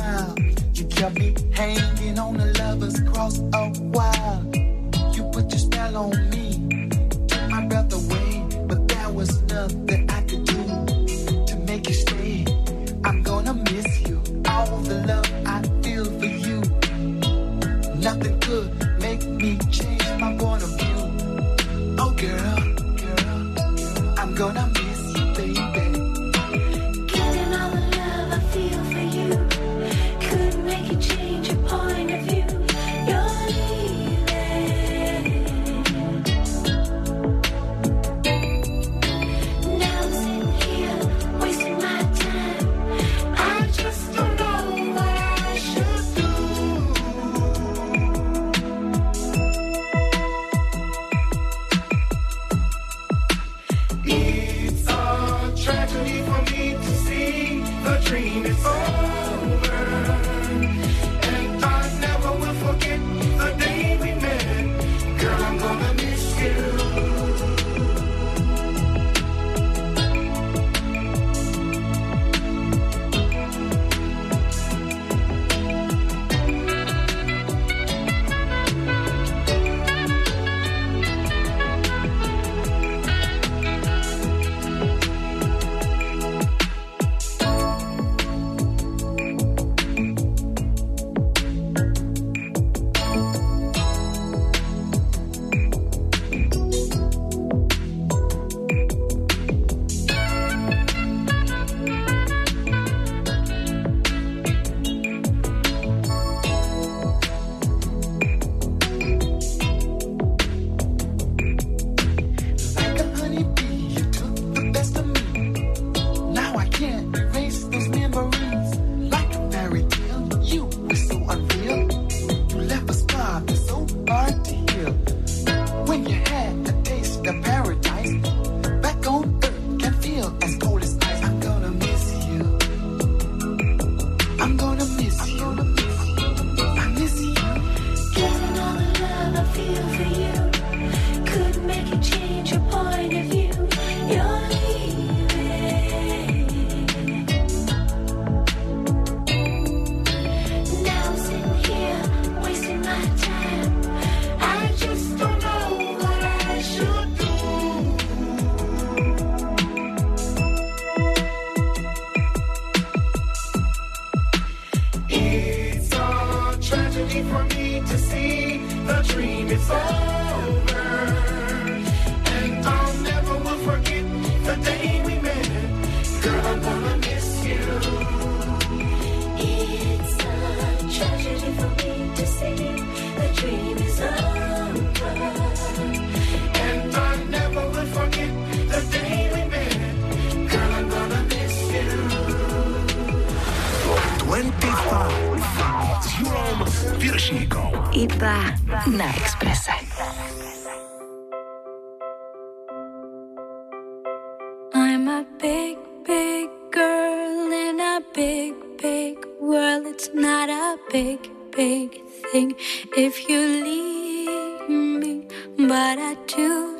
smile. You kept me hanging on a lover's cross a while. You put your spell on me, took my breath away, but there was nothing I could do to make you stay. I'm gonna miss you, all the love I feel for you. Nothing could make me change my point of view. Oh girl, girl, I'm gonna I'm a big, big girl in a big, big world. It's not a big, big thing if you leave me, but I do,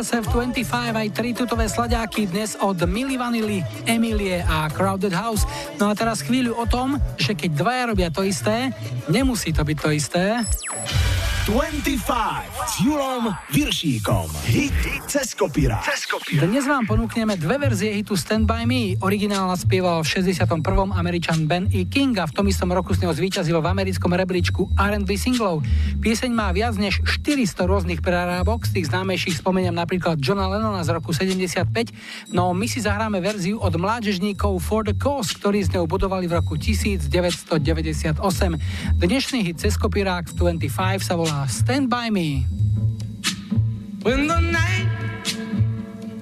SF25 aj tri tutové sladáky dnes od Milly Vanily, Emilie a Crowded House. No a teraz chvíľu o tom, že keď dvaja robia to isté, nemusí to byť to isté. 25 s Julom Viršíkom. Hit cez kopíra. Cez dnes vám ponúkneme dve verzie hitu Stand By Me. Originál spieval v 61. Američan Ben E. King a v tom istom roku s neho zvíťazil v americkom rebríčku R&B singlov. Pieseň má viac než 400 rôznych prerábok, z tých známejších spomeniem napríklad Johna Lennona z roku 75, no my si zahráme verziu od mládežníkov For the Cause, ktorí z ňou budovali v roku 1998. Dnešný hit cez kopírák v 25 sa volá Stand By Me. When the night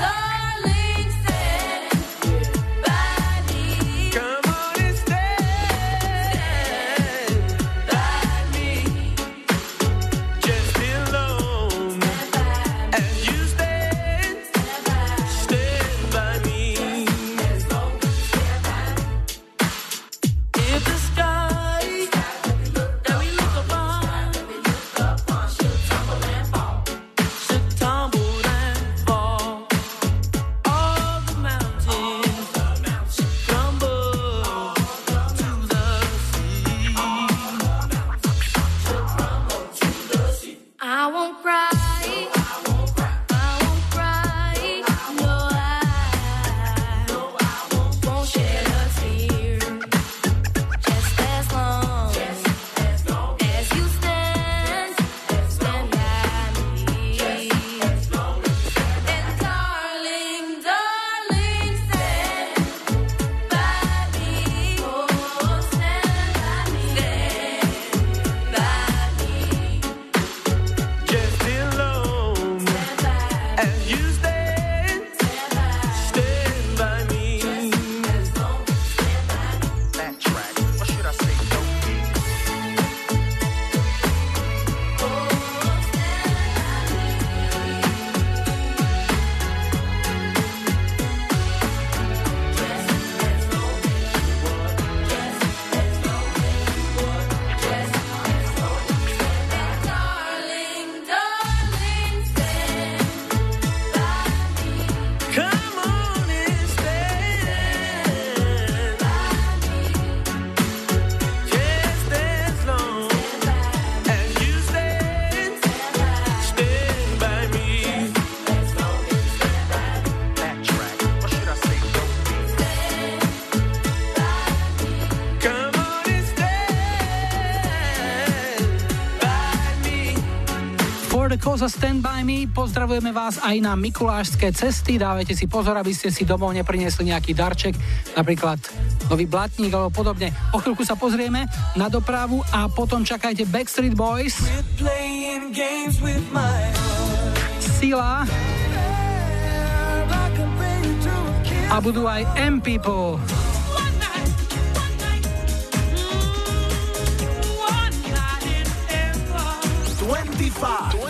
So za Stand By Me. Pozdravujeme vás aj na mikulášské cesty. Dávajte si pozor, aby ste si domov neprinesli nejaký darček, napríklad nový blatník alebo podobne. O chvíľku sa pozrieme na dopravu a potom čakajte Backstreet Boys. Sila. A budú aj M-People. Five.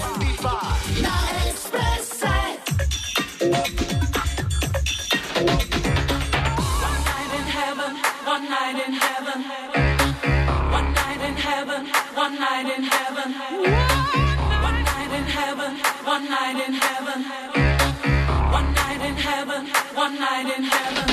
one night in heaven, one night in heaven, one night in heaven.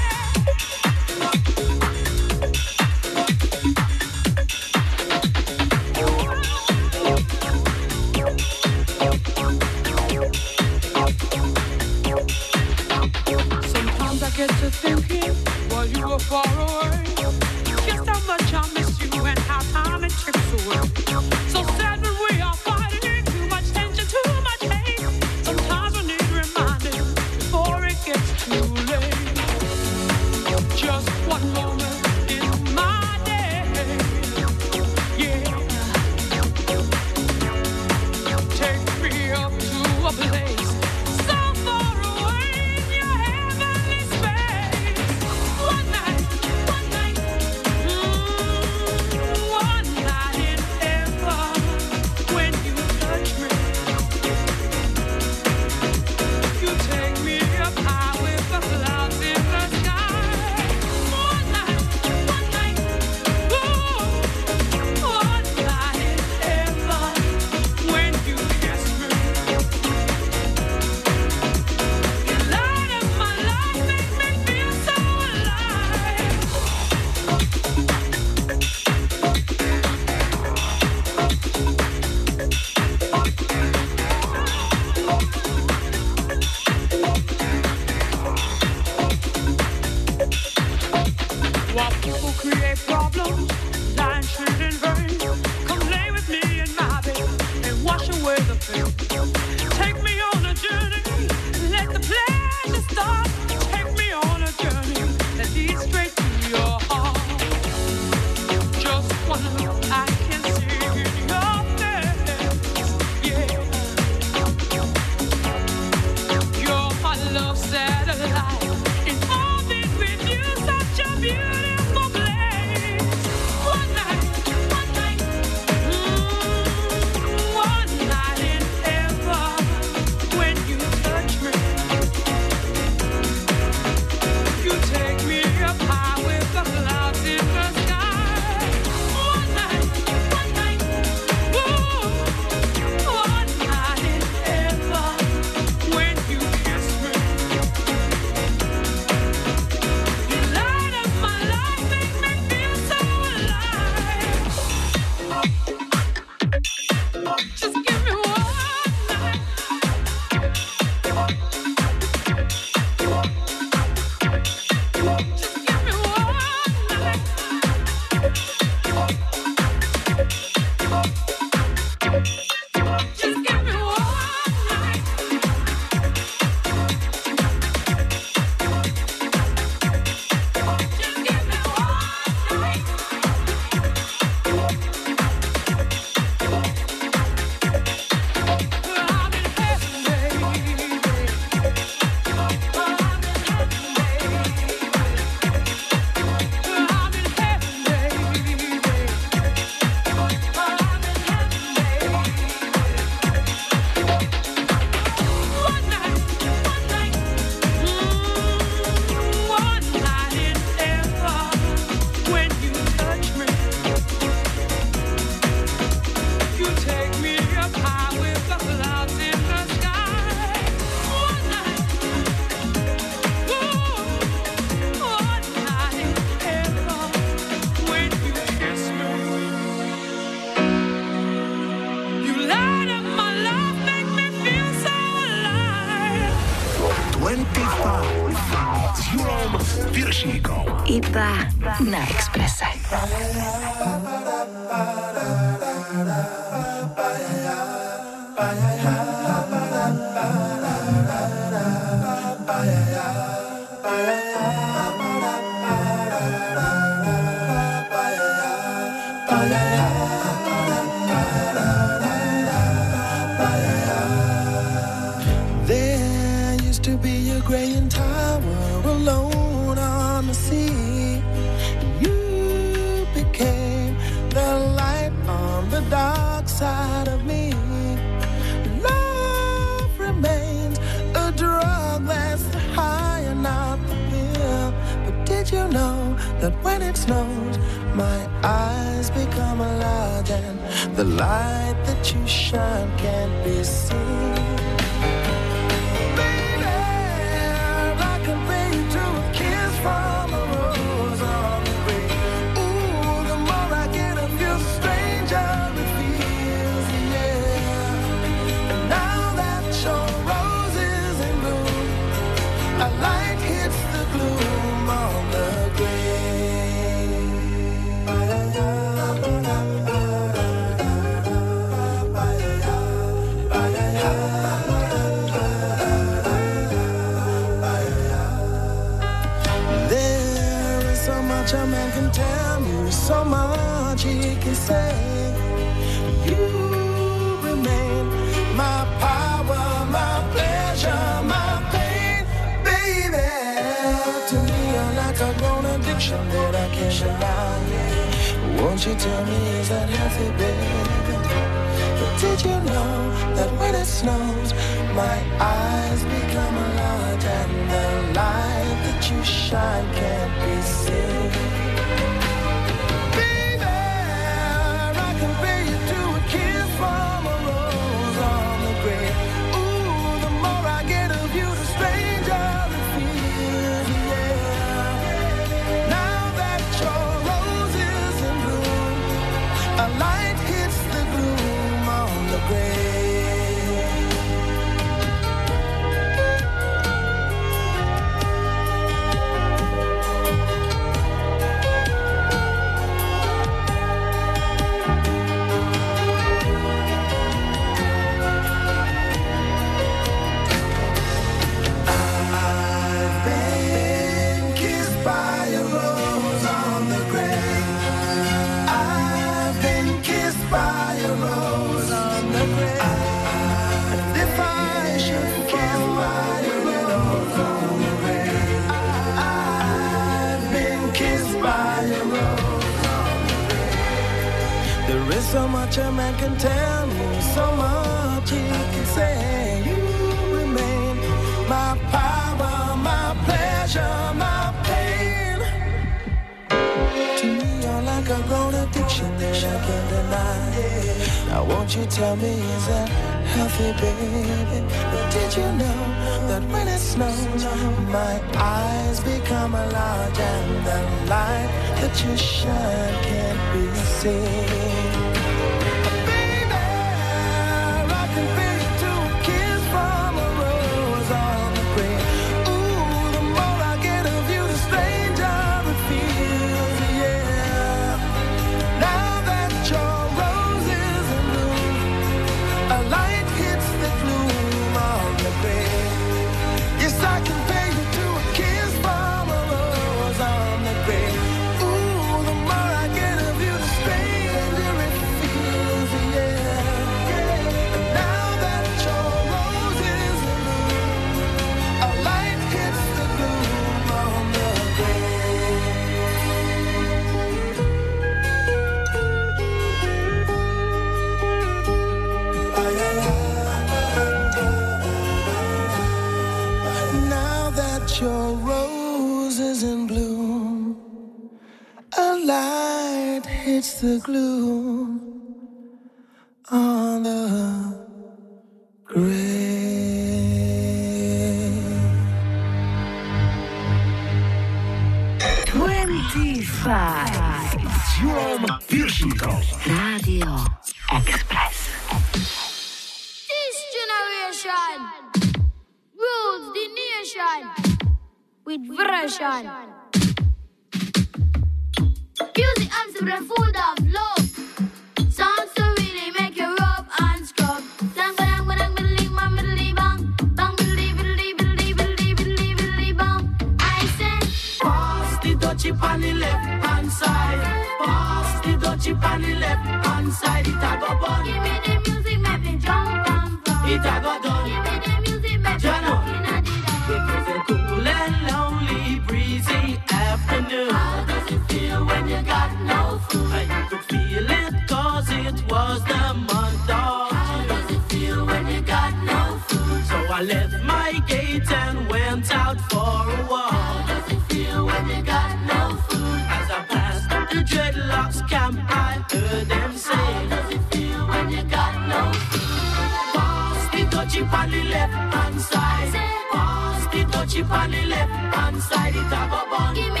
Camp, I heard them say, How does it feel when you got no food? Pass the touchy on the left hand side. Pass the touchy on the left hand side. It a go bun.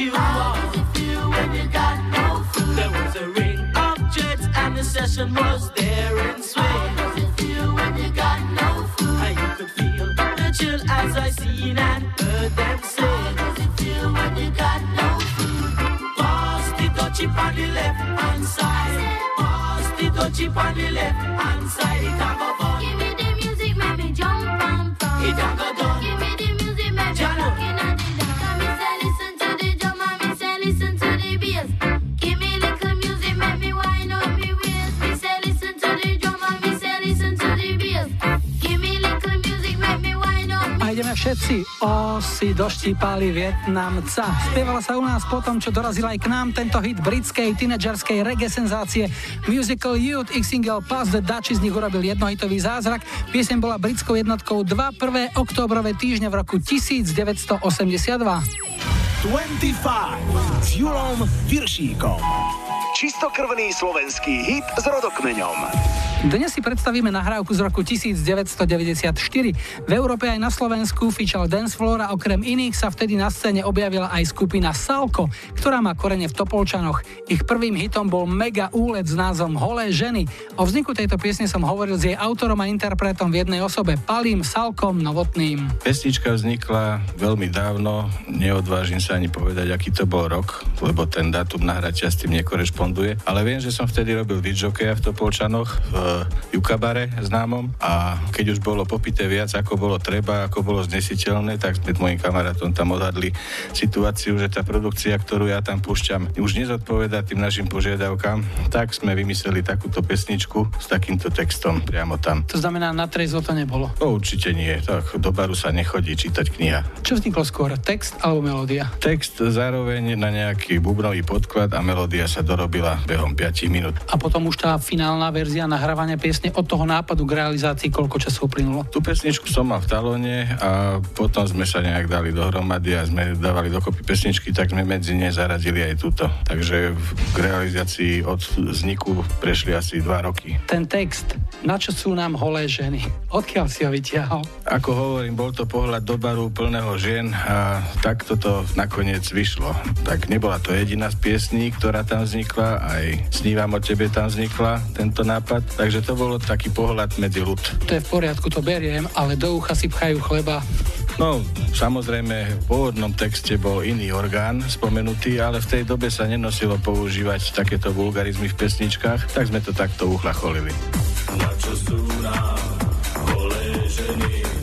You on. How does it feel when you got no food? There was a ring of jets and the session was there in swing. How does it feel when you got no food? And you could feel the chill as I seen and heard them say. How does it feel when you got no food? Pass the touchy on the left hand side. Pass the touchy on the všetci. O, si doštípali Vietnamca. Spievala sa u nás potom, čo dorazil aj k nám tento hit britskej tínedžerskej reggae senzácie Musical Youth. Ich single Pass the Dutch z nich urobil jednohitový zázrak. Piesem bola britskou jednotkou dva prvé októbrové týždne v roku 1982. 25 s Julom Viršíkom. Čistokrvný slovenský hit s rodokmeňom. Dnes si predstavíme nahrávku z roku 1994. V Európe aj na Slovensku fičal Dance Floor a okrem iných sa vtedy na scéne objavila aj skupina Salko, ktorá má korene v Topolčanoch. Ich prvým hitom bol mega úlet s názvom Holé ženy. O vzniku tejto piesne som hovoril s jej autorom a interpretom v jednej osobe, Palím Salkom Novotným. Pesnička vznikla veľmi dávno, neodvážim sa ani povedať, aký to bol rok, lebo ten dátum nahratia s tým nekorešponduje, ale viem, že som vtedy robil vidžokeja v Topolčanoch v Jukabare známom a keď už bolo popité viac, ako bolo treba, ako bolo znesiteľné, tak sme mojim kamarátom tam odhadli situáciu, že tá produkcia, ktorú ja tam púšťam, už nezodpoveda tým našim požiadavkám, tak sme vymysleli takúto pesničku s takýmto textom priamo tam. To znamená, na trezvo to nebolo. To určite nie, tak do baru sa nechodí čítať kniha. Čo vzniklo skôr, text alebo melódia? Text zároveň na nejaký bubnový podklad a melódia sa dorobila behom 5 minút. A potom už tá finálna verzia nahrávania piesne od toho nápadu k realizácii koľko času uplynulo? Tú pesničku som mal v talóne a potom sme sa nejak dali dohromady a sme dávali dokopy pesničky, tak sme medzi ne zaradili aj túto. Takže k realizácii od vzniku prešli asi 2 roky. Ten text, na čo sú nám holé ženy? Odkiaľ si ho vytiahol? Ako hovorím, bol to pohľad do baru plného žien a takto to nakoniec vyšlo. Tak nebola to jediná z piesní, ktorá tam vznikla, aj Snívam o tebe tam vznikla, tento nápad, takže to bolo taký pohľad medzi ľud. To je v poriadku, to beriem, ale do ucha si pchajú chleba. No, samozrejme, v pôvodnom texte bol iný orgán spomenutý, ale v tej dobe sa nenosilo používať takéto vulgarizmy v pesničkách, tak sme to takto uchlacholili. Na čo sú nám ženy?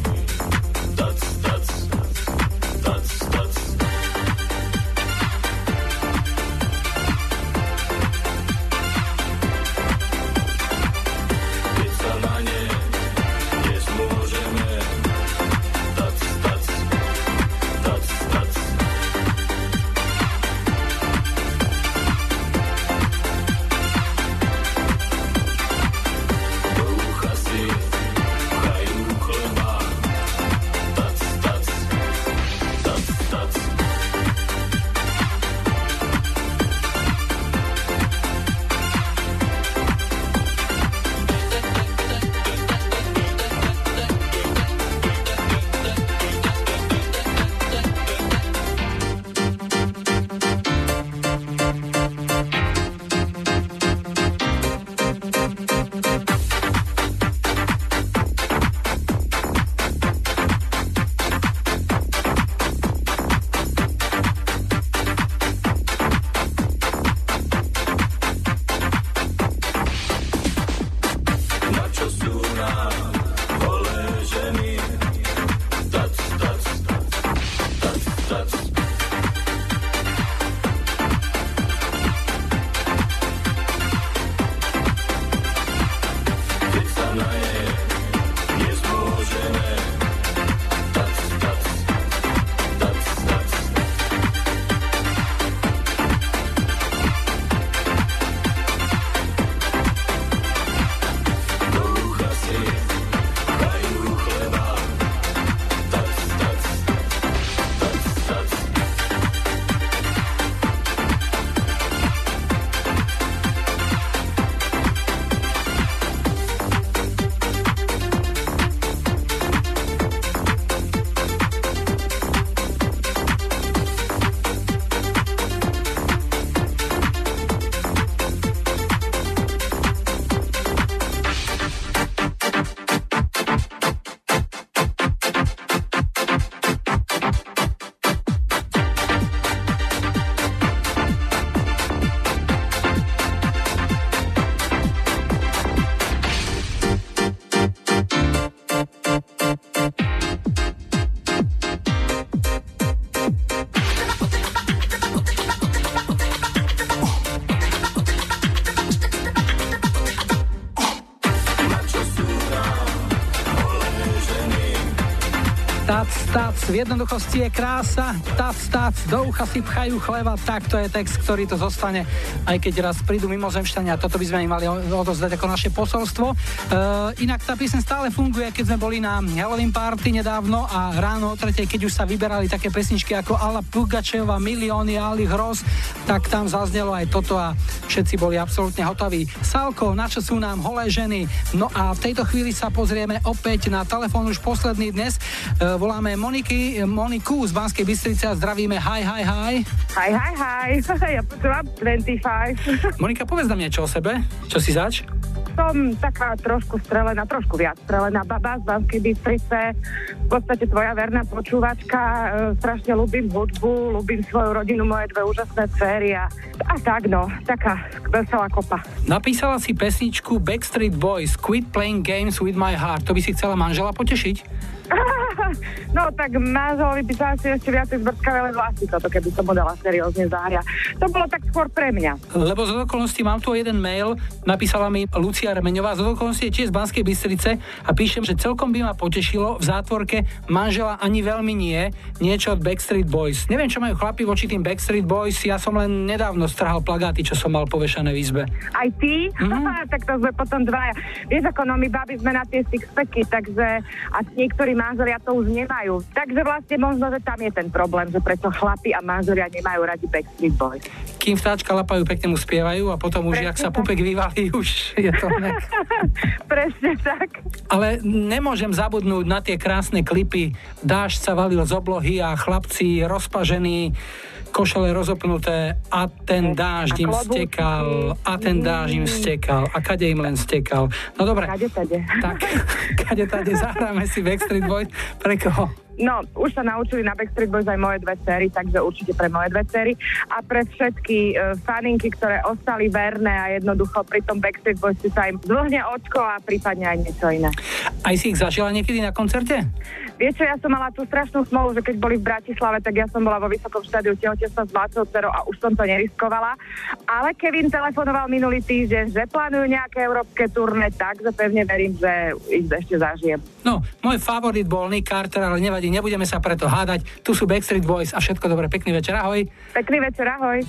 Jednoduchosti je krása, tac, tac, do ucha si pchajú chleba, tak to je text, ktorý to zostane, aj keď raz prídu mimozemšťania, toto by sme im mali odozdať ako naše posolstvo. Uh, inak tá píseň stále funguje, keď sme boli na Halloween party nedávno a ráno o tretej, keď už sa vyberali také pesničky ako Ala Pugačeva, Milióny, Ali Hroz, tak tam zaznelo aj toto a všetci boli absolútne hotoví. Salko, na čo sú nám holé ženy? No a v tejto chvíli sa pozrieme opäť na telefón už posledný dnes. Uh, voláme Moniky, Moniku z Banskej Bystrice a zdravíme. Hi, hi, hi. Hi, hi, hi. Ja počúvam 25. Monika, povedz nám niečo o sebe. Čo si zač? Som taká trošku strelená, trošku viac strelená baba z Banskej Bystrice. V podstate tvoja verná počúvačka. E, strašne ľúbim hudbu, ľúbim svoju rodinu, moje dve úžasné dcery a, a tak no, taká veselá kopa. Napísala si pesničku Backstreet Boys Quit Playing Games with My Heart. To by si chcela manžela potešiť? No tak manželovi by sa asi ešte viacej zbrskali len vlasy toto, keby som dala seriózne záhria. To bolo tak skôr pre mňa. Lebo z okolností mám tu jeden mail, napísala mi Lucia Remeňová, z okolností je tiež z Banskej Bystrice a píšem, že celkom by ma potešilo v zátvorke manžela ani veľmi nie, niečo od Backstreet Boys. Neviem, čo majú chlapi voči tým Backstreet Boys, ja som len nedávno strhal plagáty, čo som mal povešané v izbe. Aj ty? Mm. tak to sme potom dvaja. Vieš, ako no my baby sme na tie sixpacky, takže a niektorí manželia to už nemajú. Takže vlastne možno, že tam je ten problém, že prečo chlapi a manželia nemajú radi Backstreet Boys. Kým vtáčka lapajú, pekne mu spievajú a potom už, Presne jak sa tak. pupek vyvalí, už je to ne. Presne tak. Ale nemôžem zabudnúť na tie krásne klipy. Dážď sa valil z oblohy a chlapci rozpažení, košele rozopnuté a ten dážď im stekal a ten dážď im stekal a kade im len stekal. No dobre, Kade, tade. tak kade tade zahráme si Backstreet Boys. Pre koho? No, už sa naučili na Backstreet Boys aj moje dve cery, takže určite pre moje dve cery. A pre všetky uh, faninky, ktoré ostali verné a jednoducho pri tom Backstreet Boys si sa im zvlhne očko a prípadne aj niečo iné. Aj si ich zažila niekedy na koncerte? Vieš čo, ja som mala tú strašnú smolu, že keď boli v Bratislave, tak ja som bola vo vysokom štádiu tehotenstva s mladšou dcerou a už som to neriskovala. Ale Kevin telefonoval minulý týždeň, že plánujú nejaké európske turné, takže pevne verím, že ich ešte zažijem. No, môj favorit bol Nick Carter, ale nevadí, nebudeme sa preto hádať. Tu sú Backstreet Boys a všetko dobre. Pekný večer, ahoj. Pekný večer, ahoj.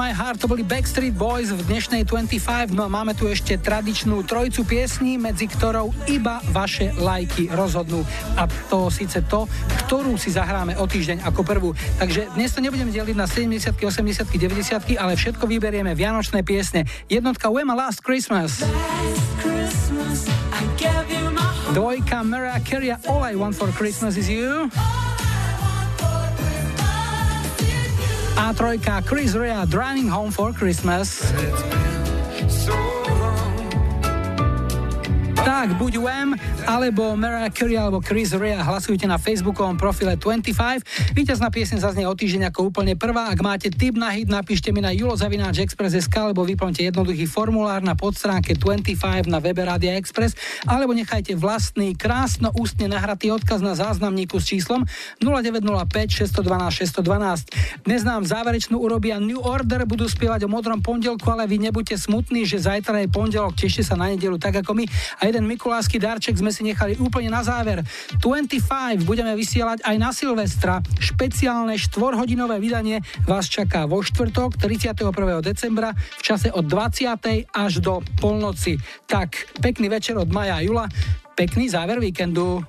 My Heart to boli Backstreet Boys v dnešnej 25, no a máme tu ešte tradičnú trojcu piesní, medzi ktorou iba vaše lajky rozhodnú. A to síce to, ktorú si zahráme o týždeň ako prvú. Takže dnes to nebudeme deliť na 70 80 90 ale všetko vyberieme vianočné piesne. Jednotka Wema Last Christmas. Christmas, my heart. Dvojka Mariah Carey All I Want for Christmas is You. A trojka Chris Rea Driving Home for Christmas. Tak, buď Wham, alebo Mariah Carey, alebo Chris Rea, hlasujte na facebookovom profile 25. Víťazná piesň zaznie o týždeň ako úplne prvá. Ak máte tip na hit, napíšte mi na julozavináčexpress.sk, alebo vyplňte jednoduchý formulár na podstránke 25 na webe Radia Express, alebo nechajte vlastný, krásno ústne nahratý odkaz na záznamníku s číslom 0905 612 612. Dnes nám záverečnú urobia New Order, budú spievať o modrom pondelku, ale vy nebuďte smutní, že zajtra je pondelok, tešte sa na nedelu tak ako my. A jeden mikulášsky darček sme si nechali úplne na záver. 25 budeme vysielať aj na Silvestra. Špeciálne štvorhodinové vydanie vás čaká vo štvrtok 31. decembra v čase od 20. až do polnoci. Tak, pekný večer od Maja a Jula, pekný záver víkendu.